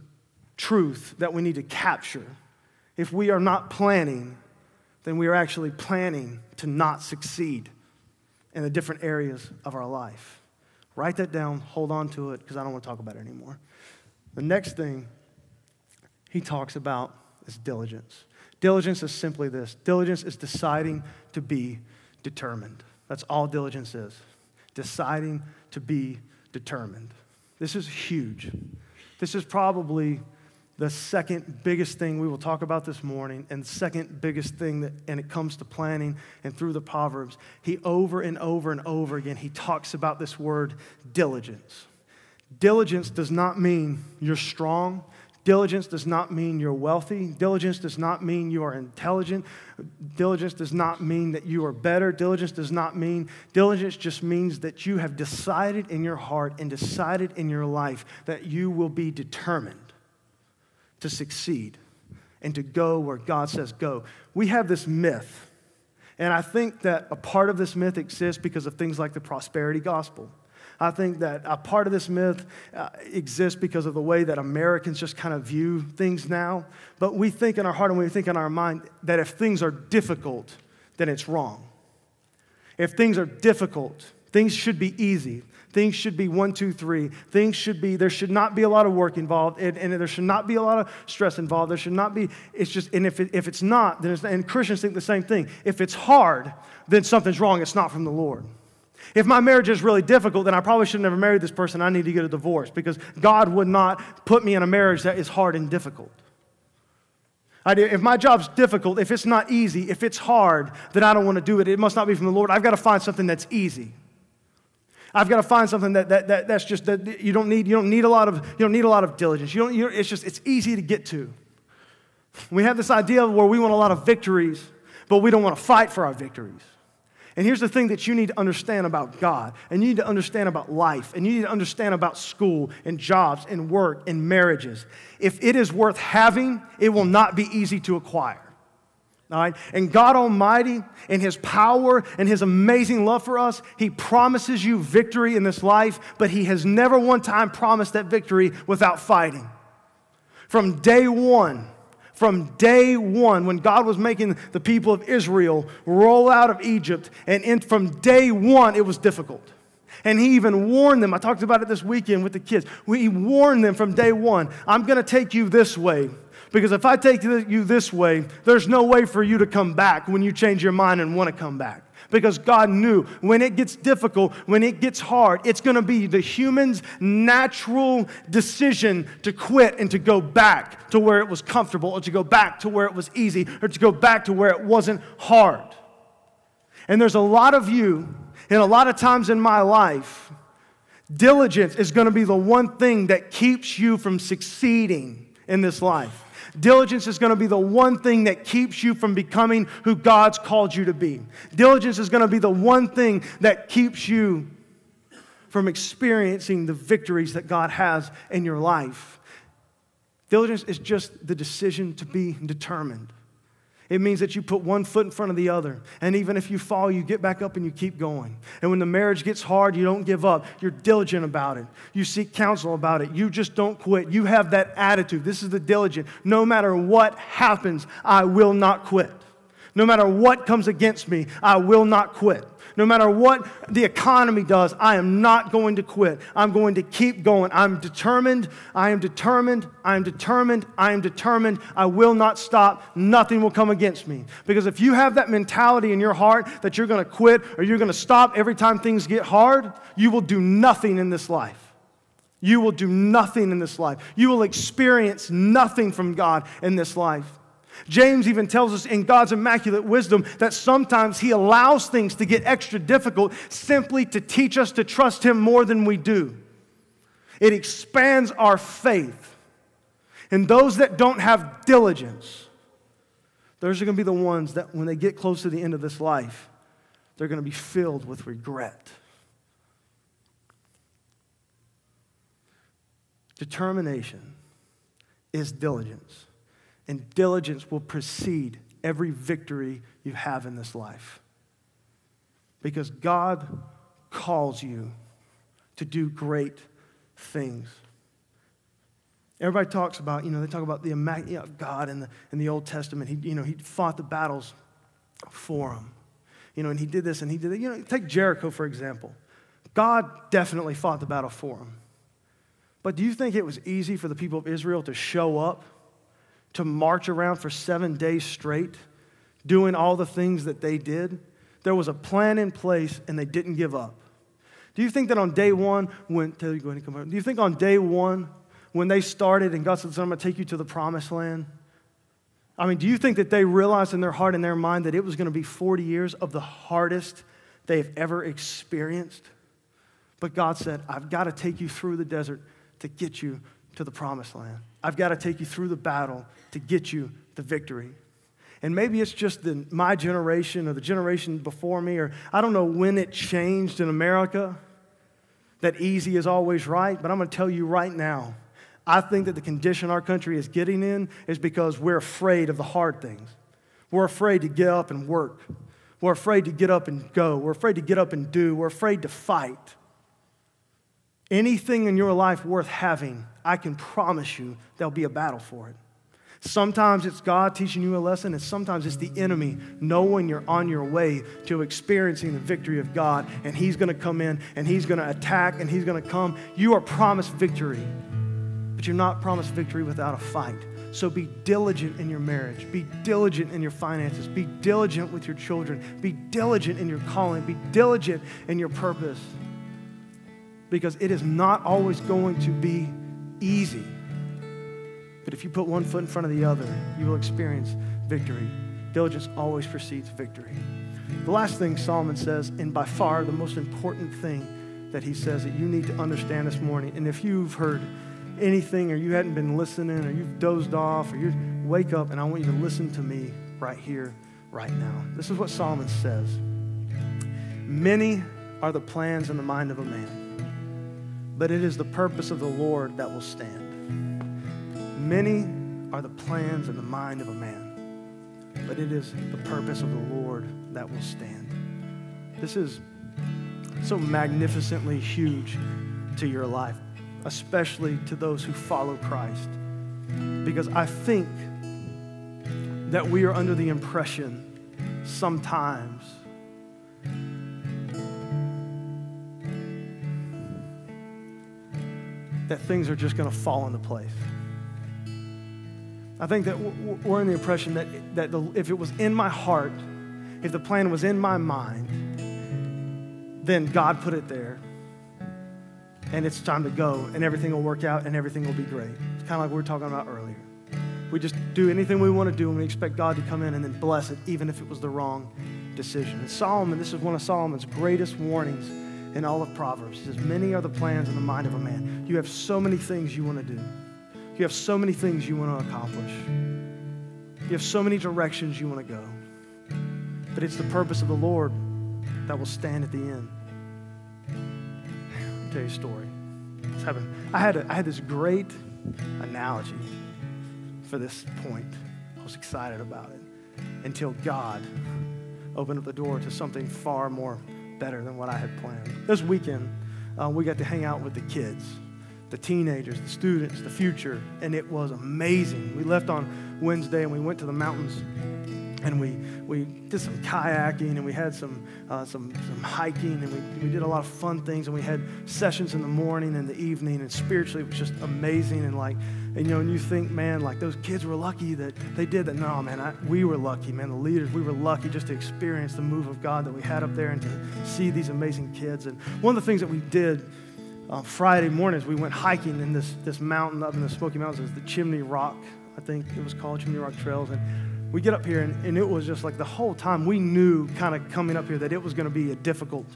truth that we need to capture. If we are not planning, then we are actually planning to not succeed in the different areas of our life. Write that down, hold on to it, because I don't want to talk about it anymore. The next thing he talks about is diligence. Diligence is simply this diligence is deciding to be determined. That's all diligence is deciding to be determined. This is huge. This is probably the second biggest thing we will talk about this morning, and second biggest thing that, and it comes to planning and through the Proverbs, he over and over and over again, he talks about this word diligence. Diligence does not mean you're strong. Diligence does not mean you're wealthy. Diligence does not mean you are intelligent. Diligence does not mean that you are better. Diligence does not mean, diligence just means that you have decided in your heart and decided in your life that you will be determined to succeed and to go where God says go. We have this myth, and I think that a part of this myth exists because of things like the prosperity gospel. I think that a part of this myth uh, exists because of the way that Americans just kind of view things now. But we think in our heart and we think in our mind that if things are difficult, then it's wrong. If things are difficult, things should be easy. Things should be one, two, three. Things should be, there should not be a lot of work involved, and, and there should not be a lot of stress involved. There should not be, it's just, and if, it, if it's not, then it's, and Christians think the same thing. If it's hard, then something's wrong. It's not from the Lord. If my marriage is really difficult, then I probably should never marry this person. I need to get a divorce because God would not put me in a marriage that is hard and difficult. if my job's difficult, if it's not easy, if it's hard, then I don't want to do it. It must not be from the Lord. I've got to find something that's easy. I've got to find something that, that, that that's just that you don't need. You don't need a lot of you don't need a lot of diligence. You don't. You, it's just it's easy to get to. We have this idea where we want a lot of victories, but we don't want to fight for our victories. And here's the thing that you need to understand about God, and you need to understand about life, and you need to understand about school and jobs and work and marriages. If it is worth having, it will not be easy to acquire. All right? And God Almighty, in His power and His amazing love for us, He promises you victory in this life, but He has never one time promised that victory without fighting. From day one, from day one when God was making the people of Israel roll out of Egypt. And in, from day one, it was difficult. And he even warned them. I talked about it this weekend with the kids. He warned them from day one I'm going to take you this way Because if I take you this way, there's no way for you to come back when you change your mind and want to come back. Because God knew when it gets difficult, when it gets hard, it's going to be the human's natural decision to quit and to go back to where it was comfortable, or to go back to where it was easy, or to go back to where it wasn't hard. And there's a lot of you, and a lot of times in my life, diligence is going to be the one thing that keeps you from succeeding in this life. Diligence is going to be the one thing that keeps you from becoming who God's called you to be. Diligence is going to be the one thing that keeps you from experiencing the victories that God has in your life. Diligence is just the decision to be determined. It means that you put one foot in front of the other. And even if you fall, you get back up and you keep going. And when the marriage gets hard, you don't give up. You're diligent about it. You seek counsel about it. You just don't quit. You have that attitude. This is the diligent. No matter what happens, I will not quit. No matter what comes against me, I will not quit. No matter what the economy does, I am not going to quit. I'm going to keep going. I'm determined. I am determined. I am determined. I am determined. I will not stop. Nothing will come against me. Because if you have that mentality in your heart that you're going to quit or you're going to stop every time things get hard, you will do nothing in this life. You will do nothing in this life. You will experience nothing from God in this life. James even tells us in God's immaculate wisdom that sometimes He allows things to get extra difficult simply to teach us to trust Him more than we do. It expands our faith. And those that don't have diligence, those are going to be the ones that when they get close to the end of this life, they're going to be filled with regret. Determination is diligence and diligence will precede every victory you have in this life. Because God calls you to do great things. Everybody talks about, you know, they talk about the you know, God in the, in the Old Testament. He, you know, he fought the battles for them. You know, and he did this and he did that. You know, take Jericho, for example. God definitely fought the battle for him. But do you think it was easy for the people of Israel to show up to march around for seven days straight, doing all the things that they did. There was a plan in place and they didn't give up. Do you think that on day one, when, you, go ahead and come over. Do you think on day one, when they started and God said, I'm going to take you to the promised land? I mean, do you think that they realized in their heart and their mind that it was going to be 40 years of the hardest they've ever experienced? But God said, I've got to take you through the desert to get you to the promised land. I've got to take you through the battle to get you the victory. And maybe it's just the, my generation or the generation before me, or I don't know when it changed in America that easy is always right, but I'm going to tell you right now. I think that the condition our country is getting in is because we're afraid of the hard things. We're afraid to get up and work. We're afraid to get up and go. We're afraid to get up and do. We're afraid to fight. Anything in your life worth having, I can promise you there'll be a battle for it. Sometimes it's God teaching you a lesson, and sometimes it's the enemy knowing you're on your way to experiencing the victory of God, and He's gonna come in and He's gonna attack and He's gonna come. You are promised victory, but you're not promised victory without a fight. So be diligent in your marriage, be diligent in your finances, be diligent with your children, be diligent in your calling, be diligent in your purpose because it is not always going to be easy. But if you put one foot in front of the other, you will experience victory. Diligence always precedes victory. The last thing Solomon says, and by far the most important thing that he says that you need to understand this morning, and if you've heard anything or you hadn't been listening or you've dozed off or you wake up and I want you to listen to me right here, right now. This is what Solomon says Many are the plans in the mind of a man but it is the purpose of the Lord that will stand. Many are the plans in the mind of a man, but it is the purpose of the Lord that will stand. This is so magnificently huge to your life, especially to those who follow Christ. Because I think that we are under the impression sometimes that things are just going to fall into place. I think that we're in the impression that, that the, if it was in my heart, if the plan was in my mind, then God put it there. And it's time to go, and everything will work out, and everything will be great. It's kind of like we were talking about earlier. We just do anything we want to do, and we expect God to come in and then bless it, even if it was the wrong decision. And Solomon, this is one of Solomon's greatest warnings in all of Proverbs. He says, Many are the plans in the mind of a man. You have so many things you want to do, you have so many things you want to accomplish, you have so many directions you want to go. But it's the purpose of the Lord that will stand at the end. I'll tell you a story. I had, a, I had this great analogy for this point. I was excited about it until God opened up the door to something far more better than what I had planned. This weekend, uh, we got to hang out with the kids, the teenagers, the students, the future, and it was amazing. We left on Wednesday and we went to the mountains and we, we did some kayaking and we had some, uh, some, some hiking and we, we did a lot of fun things and we had sessions in the morning and the evening and spiritually it was just amazing and like and you know and you think man like those kids were lucky that they did that no man I, we were lucky man the leaders we were lucky just to experience the move of god that we had up there and to see these amazing kids and one of the things that we did uh, friday mornings we went hiking in this, this mountain up in the smoky mountains the chimney rock i think it was called chimney rock trails and we get up here, and, and it was just like the whole time we knew kind of coming up here that it was going to be a difficult,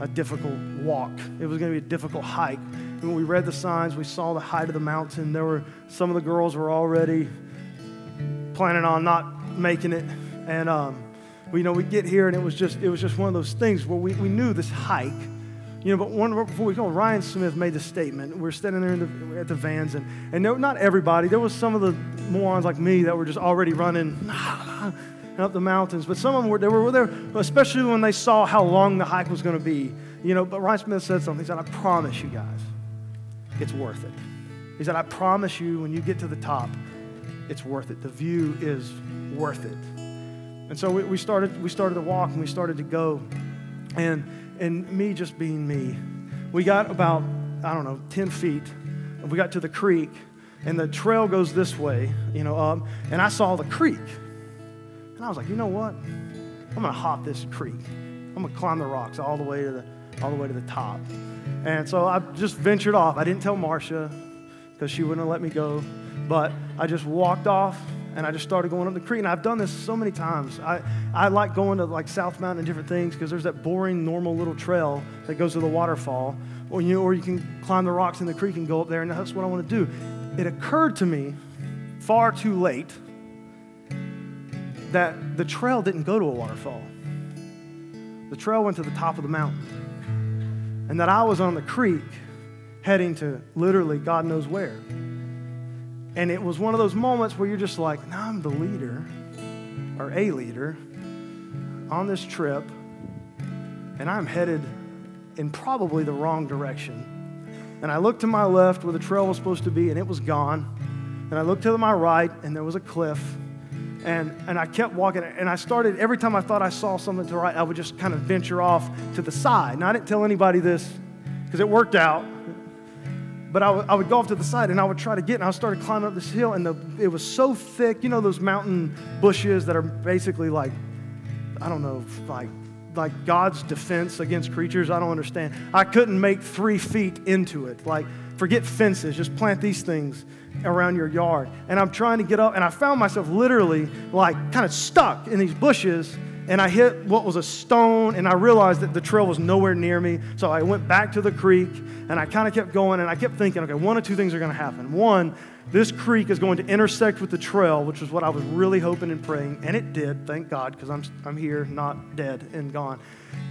a difficult walk. It was going to be a difficult hike. And when we read the signs, we saw the height of the mountain. There were some of the girls were already planning on not making it, and um, we, you know we get here, and it was just it was just one of those things where we, we knew this hike you know, but one before we go, Ryan Smith made the statement. We're standing there the, at the vans, and, and no, not everybody. There was some of the morons like me that were just already running up the mountains, but some of them were, they were there, especially when they saw how long the hike was going to be. You know, but Ryan Smith said something. He said, I promise you guys, it's worth it. He said, I promise you, when you get to the top, it's worth it. The view is worth it. And so we, we started, we started to walk and we started to go. And and me just being me. We got about, I don't know, 10 feet, and we got to the creek, and the trail goes this way, you know, up, and I saw the creek. And I was like, you know what? I'm gonna hop this creek. I'm gonna climb the rocks all the way to the all the way to the top. And so I just ventured off. I didn't tell Marcia because she wouldn't let me go, but I just walked off and I just started going up the creek. And I've done this so many times. I, I like going to like South Mountain and different things because there's that boring, normal little trail that goes to the waterfall. Or you, or you can climb the rocks in the creek and go up there, and that's what I want to do. It occurred to me far too late that the trail didn't go to a waterfall. The trail went to the top of the mountain. And that I was on the creek heading to literally God knows where. And it was one of those moments where you're just like, now I'm the leader or a leader on this trip, and I'm headed in probably the wrong direction. And I looked to my left where the trail was supposed to be, and it was gone. And I looked to my right, and there was a cliff. And, and I kept walking, and I started, every time I thought I saw something to the right, I would just kind of venture off to the side. And I didn't tell anybody this because it worked out. But I, would go off to the side and I would try to get, and I started climbing up this hill, and the, it was so thick. You know those mountain bushes that are basically like, I don't know, like like God's defense against creatures. I don't understand. I couldn't make three feet into it. Like, forget fences, just plant these things around your yard. And I'm trying to get up, and I found myself literally like kind of stuck in these bushes and I hit what was a stone, and I realized that the trail was nowhere near me. So I went back to the creek, and I kind of kept going, and I kept thinking, okay, one of two things are going to happen. One, this creek is going to intersect with the trail, which is what I was really hoping and praying, and it did, thank God, because I'm, I'm here, not dead and gone.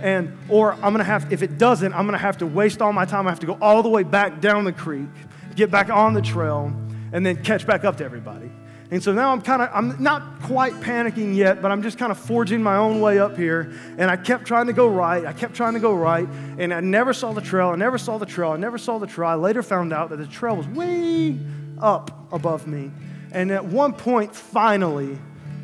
And, or I'm going to have, if it doesn't, I'm going to have to waste all my time. I have to go all the way back down the creek, get back on the trail, and then catch back up to everybody. And so now I'm kind of, I'm not quite panicking yet, but I'm just kind of forging my own way up here. And I kept trying to go right. I kept trying to go right. And I never saw the trail. I never saw the trail. I never saw the trail. I later found out that the trail was way up above me. And at one point, finally,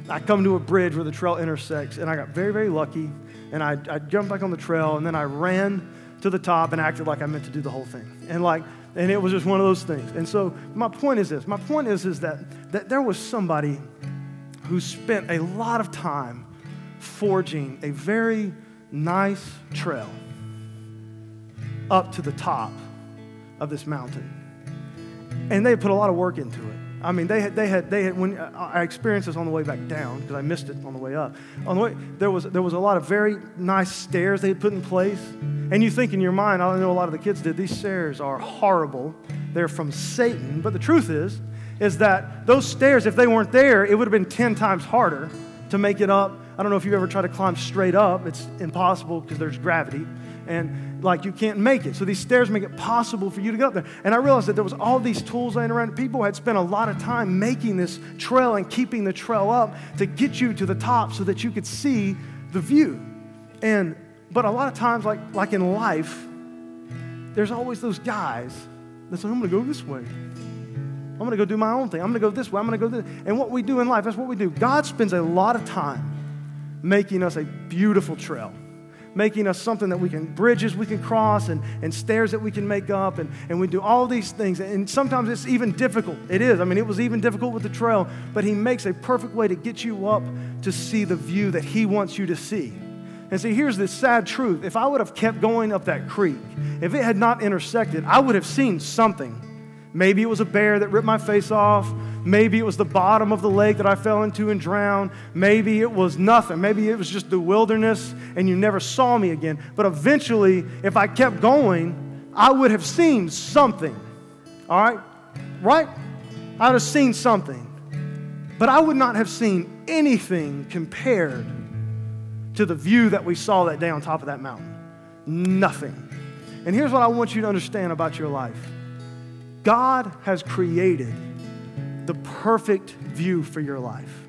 I come to a bridge where the trail intersects. And I got very, very lucky. And I, I jumped back on the trail. And then I ran to the top and acted like I meant to do the whole thing. And like, And it was just one of those things. And so my point is this. My point is, is that, that there was somebody who spent a lot of time forging a very nice trail up to the top of this mountain. And they put a lot of work into it. I mean, they had, they had, they had, when uh, I experienced this on the way back down, because I missed it on the way up. On the way, there was, there was a lot of very nice stairs they had put in place. And you think in your mind, I know a lot of the kids did, these stairs are horrible. They're from Satan. But the truth is, is that those stairs, if they weren't there, it would have been 10 times harder to make it up. I don't know if you've ever tried to climb straight up. It's impossible because there's gravity. And like you can't make it. So these stairs make it possible for you to get up there. And I realized that there was all these tools laying around. People had spent a lot of time making this trail and keeping the trail up to get you to the top so that you could see the view. And but a lot of times, like, like in life, there's always those guys that say, I'm gonna go this way. I'm gonna go do my own thing. I'm gonna go this way. I'm gonna go this. And what we do in life, that's what we do. God spends a lot of time making us a beautiful trail making us something that we can, bridges we can cross and, and stairs that we can make up, and, and we do all these things. And sometimes it's even difficult. It is. I mean, it was even difficult with the trail, but He makes a perfect way to get you up to see the view that He wants you to see. And see, here's the sad truth. If I would have kept going up that creek, if it had not intersected, I would have seen something. Maybe it was a bear that ripped my face off. Maybe it was the bottom of the lake that I fell into and drowned. Maybe it was nothing. Maybe it was just the wilderness and you never saw me again. But eventually, if I kept going, I would have seen something. All right? Right? I would have seen something. But I would not have seen anything compared to the view that we saw that day on top of that mountain. Nothing. And here's what I want you to understand about your life God has created the perfect view for your life.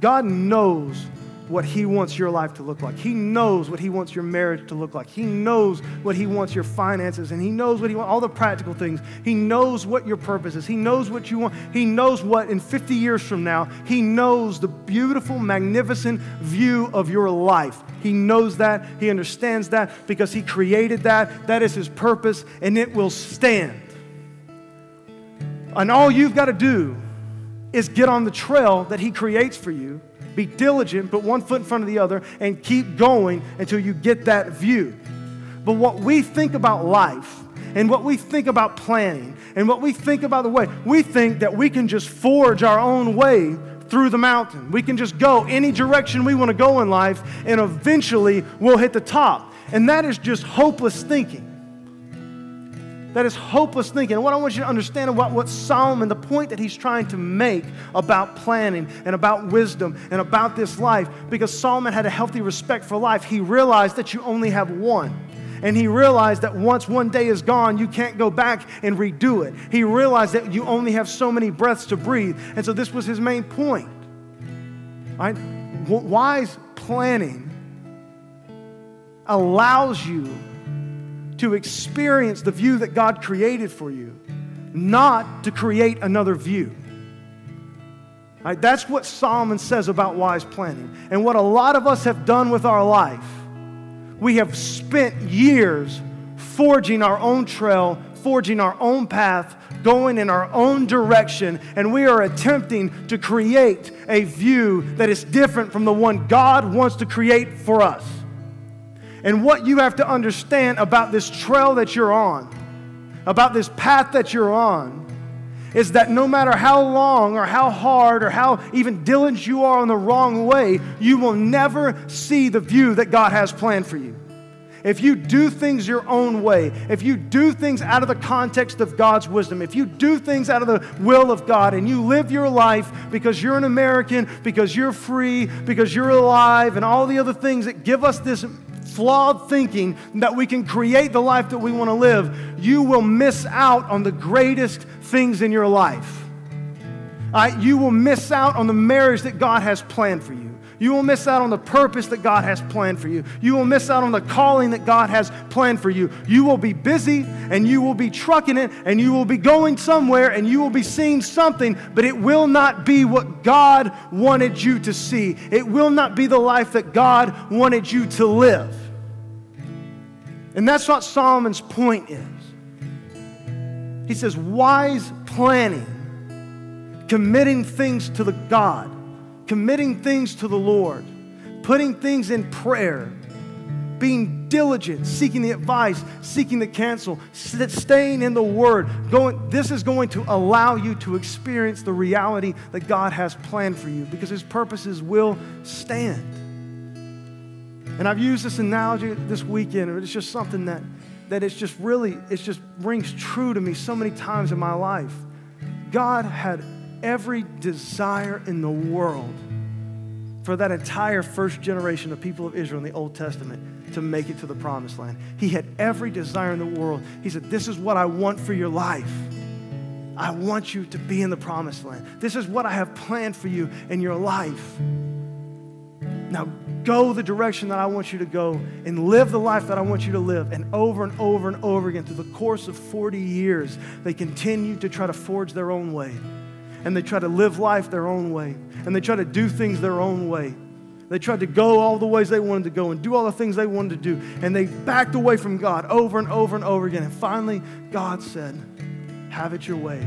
God knows what He wants your life to look like. He knows what He wants your marriage to look like. He knows what He wants your finances, and He knows what He wants, all the practical things. He knows what your purpose is. He knows what you want. He knows what in 50 years from now, He knows the beautiful, magnificent view of your life. He knows that. He understands that because He created that. That is His purpose, and it will stand. And all you've got to do is get on the trail that He creates for you. Be diligent, put one foot in front of the other, and keep going until you get that view. But what we think about life and what we think about planning and what we think about the way, we think that we can just forge our own way through the mountain. We can just go any direction we want to go in life, and eventually we'll hit the top. And that is just hopeless thinking. That is hopeless thinking. And what I want you to understand about what Solomon, the point that he's trying to make about planning and about wisdom and about this life, because Solomon had a healthy respect for life, he realized that you only have one. And he realized that once one day is gone, you can't go back and redo it. He realized that you only have so many breaths to breathe. And so this was his main point. Right? Wise planning allows you to experience the view that God created for you, not to create another view. Right, that's what Solomon says about wise planning. And what a lot of us have done with our life, we have spent years forging our own trail, forging our own path, going in our own direction, and we are attempting to create a view that is different from the one God wants to create for us. And what you have to understand about this trail that you're on, about this path that you're on, is that no matter how long or how hard or how even diligent you are on the wrong way, you will never see the view that God has planned for you. If you do things your own way, if you do things out of the context of God's wisdom, if you do things out of the will of God and you live your life because you're an American, because you're free, because you're alive, and all the other things that give us this flawed thinking that we can create the life that we want to live, you will miss out on the greatest things in your life. You will miss out on the marriage that God has planned for you. You will miss out on the purpose that God has planned for you. You will miss out on the calling that God has planned for you. You will be busy and you will be trucking it and you will be going somewhere and you will be seeing something, but it will not be what God wanted you to see. It will not be the life that God wanted you to live. And that's what Solomon's point is. He says, wise planning, committing things to the God, committing things to the Lord, putting things in prayer, being diligent, seeking the advice, seeking the counsel, staying in the Word. Going, this is going to allow you to experience the reality that God has planned for you because His purposes will stand. And I've used this analogy this weekend, and it's just something that, that it's just really, it just rings true to me so many times in my life. God had every desire in the world for that entire first generation of people of Israel in the Old Testament to make it to the promised land. He had every desire in the world. He said, This is what I want for your life. I want you to be in the promised land. This is what I have planned for you in your life. Now go the direction that I want you to go and live the life that I want you to live. And over and over and over again, through the course of 40 years, they continue to try to forge their own way. And they try to live life their own way. And they try to do things their own way. They tried to go all the ways they wanted to go and do all the things they wanted to do. And they backed away from God over and over and over again. And finally, God said, Have it your way.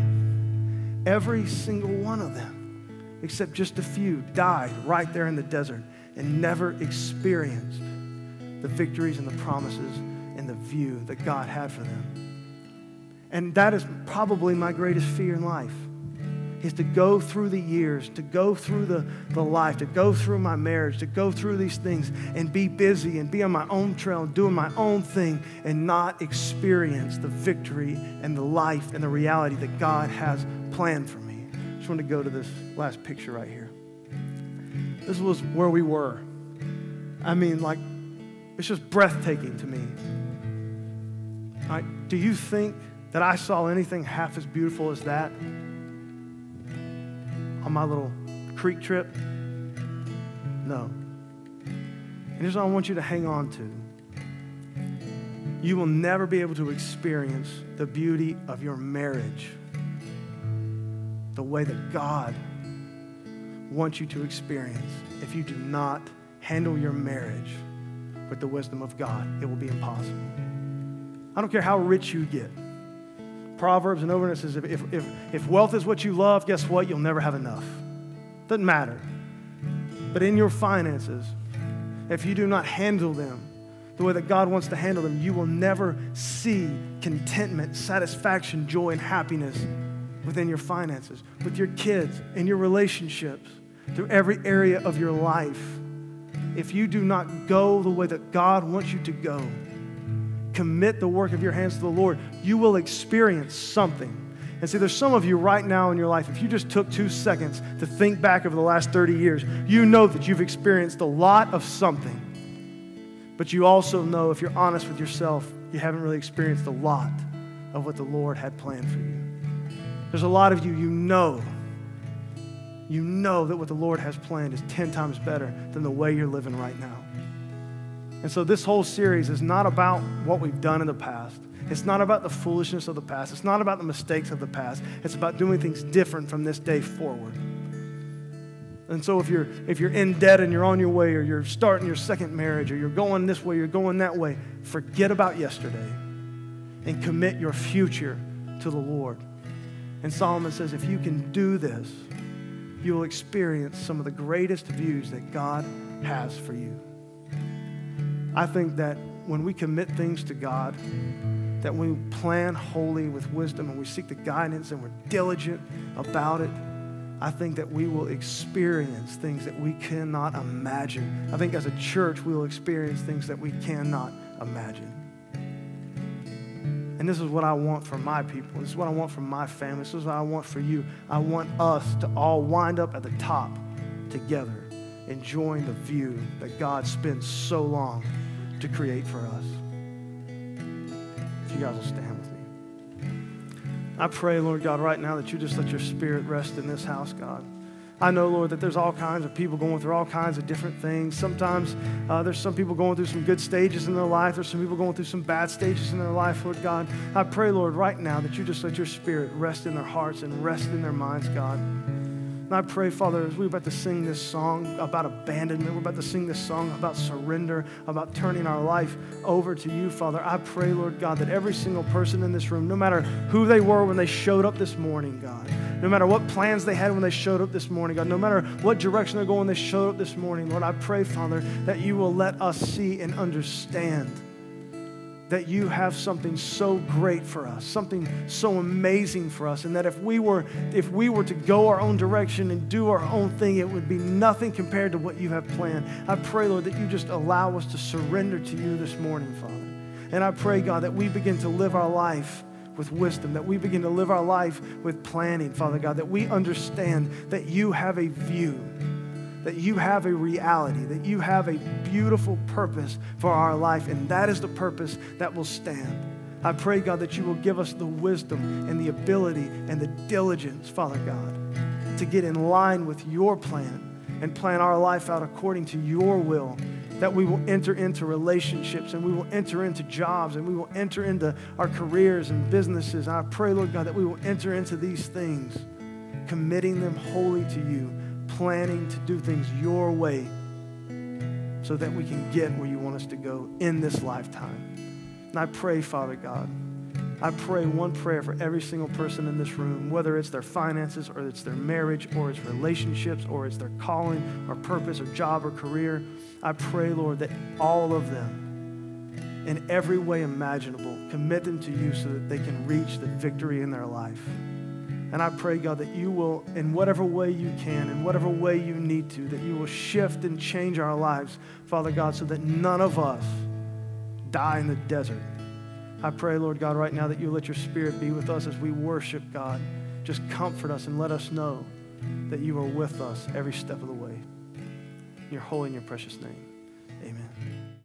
Every single one of them, except just a few, died right there in the desert and never experienced the victories and the promises and the view that God had for them. And that is probably my greatest fear in life is to go through the years, to go through the, the life, to go through my marriage, to go through these things and be busy and be on my own trail and doing my own thing and not experience the victory and the life and the reality that God has planned for me. I just want to go to this last picture right here. This was where we were. I mean, like, it's just breathtaking to me. Right? Do you think that I saw anything half as beautiful as that? On my little creek trip? No. And here's what I want you to hang on to. You will never be able to experience the beauty of your marriage the way that God wants you to experience if you do not handle your marriage with the wisdom of God. It will be impossible. I don't care how rich you get. Proverbs and over and it says, if, if, if, if wealth is what you love, guess what? You'll never have enough. Doesn't matter. But in your finances, if you do not handle them the way that God wants to handle them, you will never see contentment, satisfaction, joy, and happiness within your finances, with your kids, in your relationships, through every area of your life. If you do not go the way that God wants you to go, commit the work of your hands to the Lord, you will experience something. And see, there's some of you right now in your life, if you just took two seconds to think back over the last 30 years, you know that you've experienced a lot of something. But you also know, if you're honest with yourself, you haven't really experienced a lot of what the Lord had planned for you. There's a lot of you, you know, you know that what the Lord has planned is 10 times better than the way you're living right now. And so this whole series is not about what we've done in the past. It's not about the foolishness of the past. It's not about the mistakes of the past. It's about doing things different from this day forward. And so if you're if you're in debt and you're on your way or you're starting your second marriage or you're going this way, you're going that way, forget about yesterday and commit your future to the Lord. And Solomon says if you can do this, you will experience some of the greatest views that God has for you. I think that when we commit things to God, that we plan wholly with wisdom and we seek the guidance and we're diligent about it, I think that we will experience things that we cannot imagine. I think as a church, we will experience things that we cannot imagine. And this is what I want for my people. This is what I want for my family. This is what I want for you. I want us to all wind up at the top together, enjoying the view that God spends so long to create for us. If you guys will stand with me. I pray, Lord God, right now that you just let your spirit rest in this house, God. I know, Lord, that there's all kinds of people going through all kinds of different things. Sometimes uh, there's some people going through some good stages in their life. There's some people going through some bad stages in their life, Lord God. I pray, Lord, right now that you just let your spirit rest in their hearts and rest in their minds, God. And I pray, Father, as we're about to sing this song about abandonment, we're about to sing this song about surrender, about turning our life over to you, Father. I pray, Lord God, that every single person in this room, no matter who they were when they showed up this morning, God, no matter what plans they had when they showed up this morning, God, no matter what direction they're going when they showed up this morning, Lord, I pray, Father, that you will let us see and understand that you have something so great for us, something so amazing for us, and that if we were if we were to go our own direction and do our own thing, it would be nothing compared to what you have planned. I pray, Lord, that you just allow us to surrender to you this morning, Father. And I pray, God, that we begin to live our life with wisdom, that we begin to live our life with planning, Father God, that we understand that you have a view that you have a reality, that you have a beautiful purpose for our life, and that is the purpose that will stand. I pray, God, that you will give us the wisdom and the ability and the diligence, Father God, to get in line with your plan and plan our life out according to your will. That we will enter into relationships and we will enter into jobs and we will enter into our careers and businesses. I pray, Lord God, that we will enter into these things, committing them wholly to you planning to do things your way so that we can get where you want us to go in this lifetime. And I pray, Father God, I pray one prayer for every single person in this room, whether it's their finances or it's their marriage or it's relationships or it's their calling or purpose or job or career. I pray, Lord, that all of them, in every way imaginable, commit them to you so that they can reach the victory in their life. And I pray, God, that you will, in whatever way you can, in whatever way you need to, that you will shift and change our lives, Father God, so that none of us die in the desert. I pray, Lord God, right now that you let your spirit be with us as we worship, God. Just comfort us and let us know that you are with us every step of the way. In your holy and your precious name.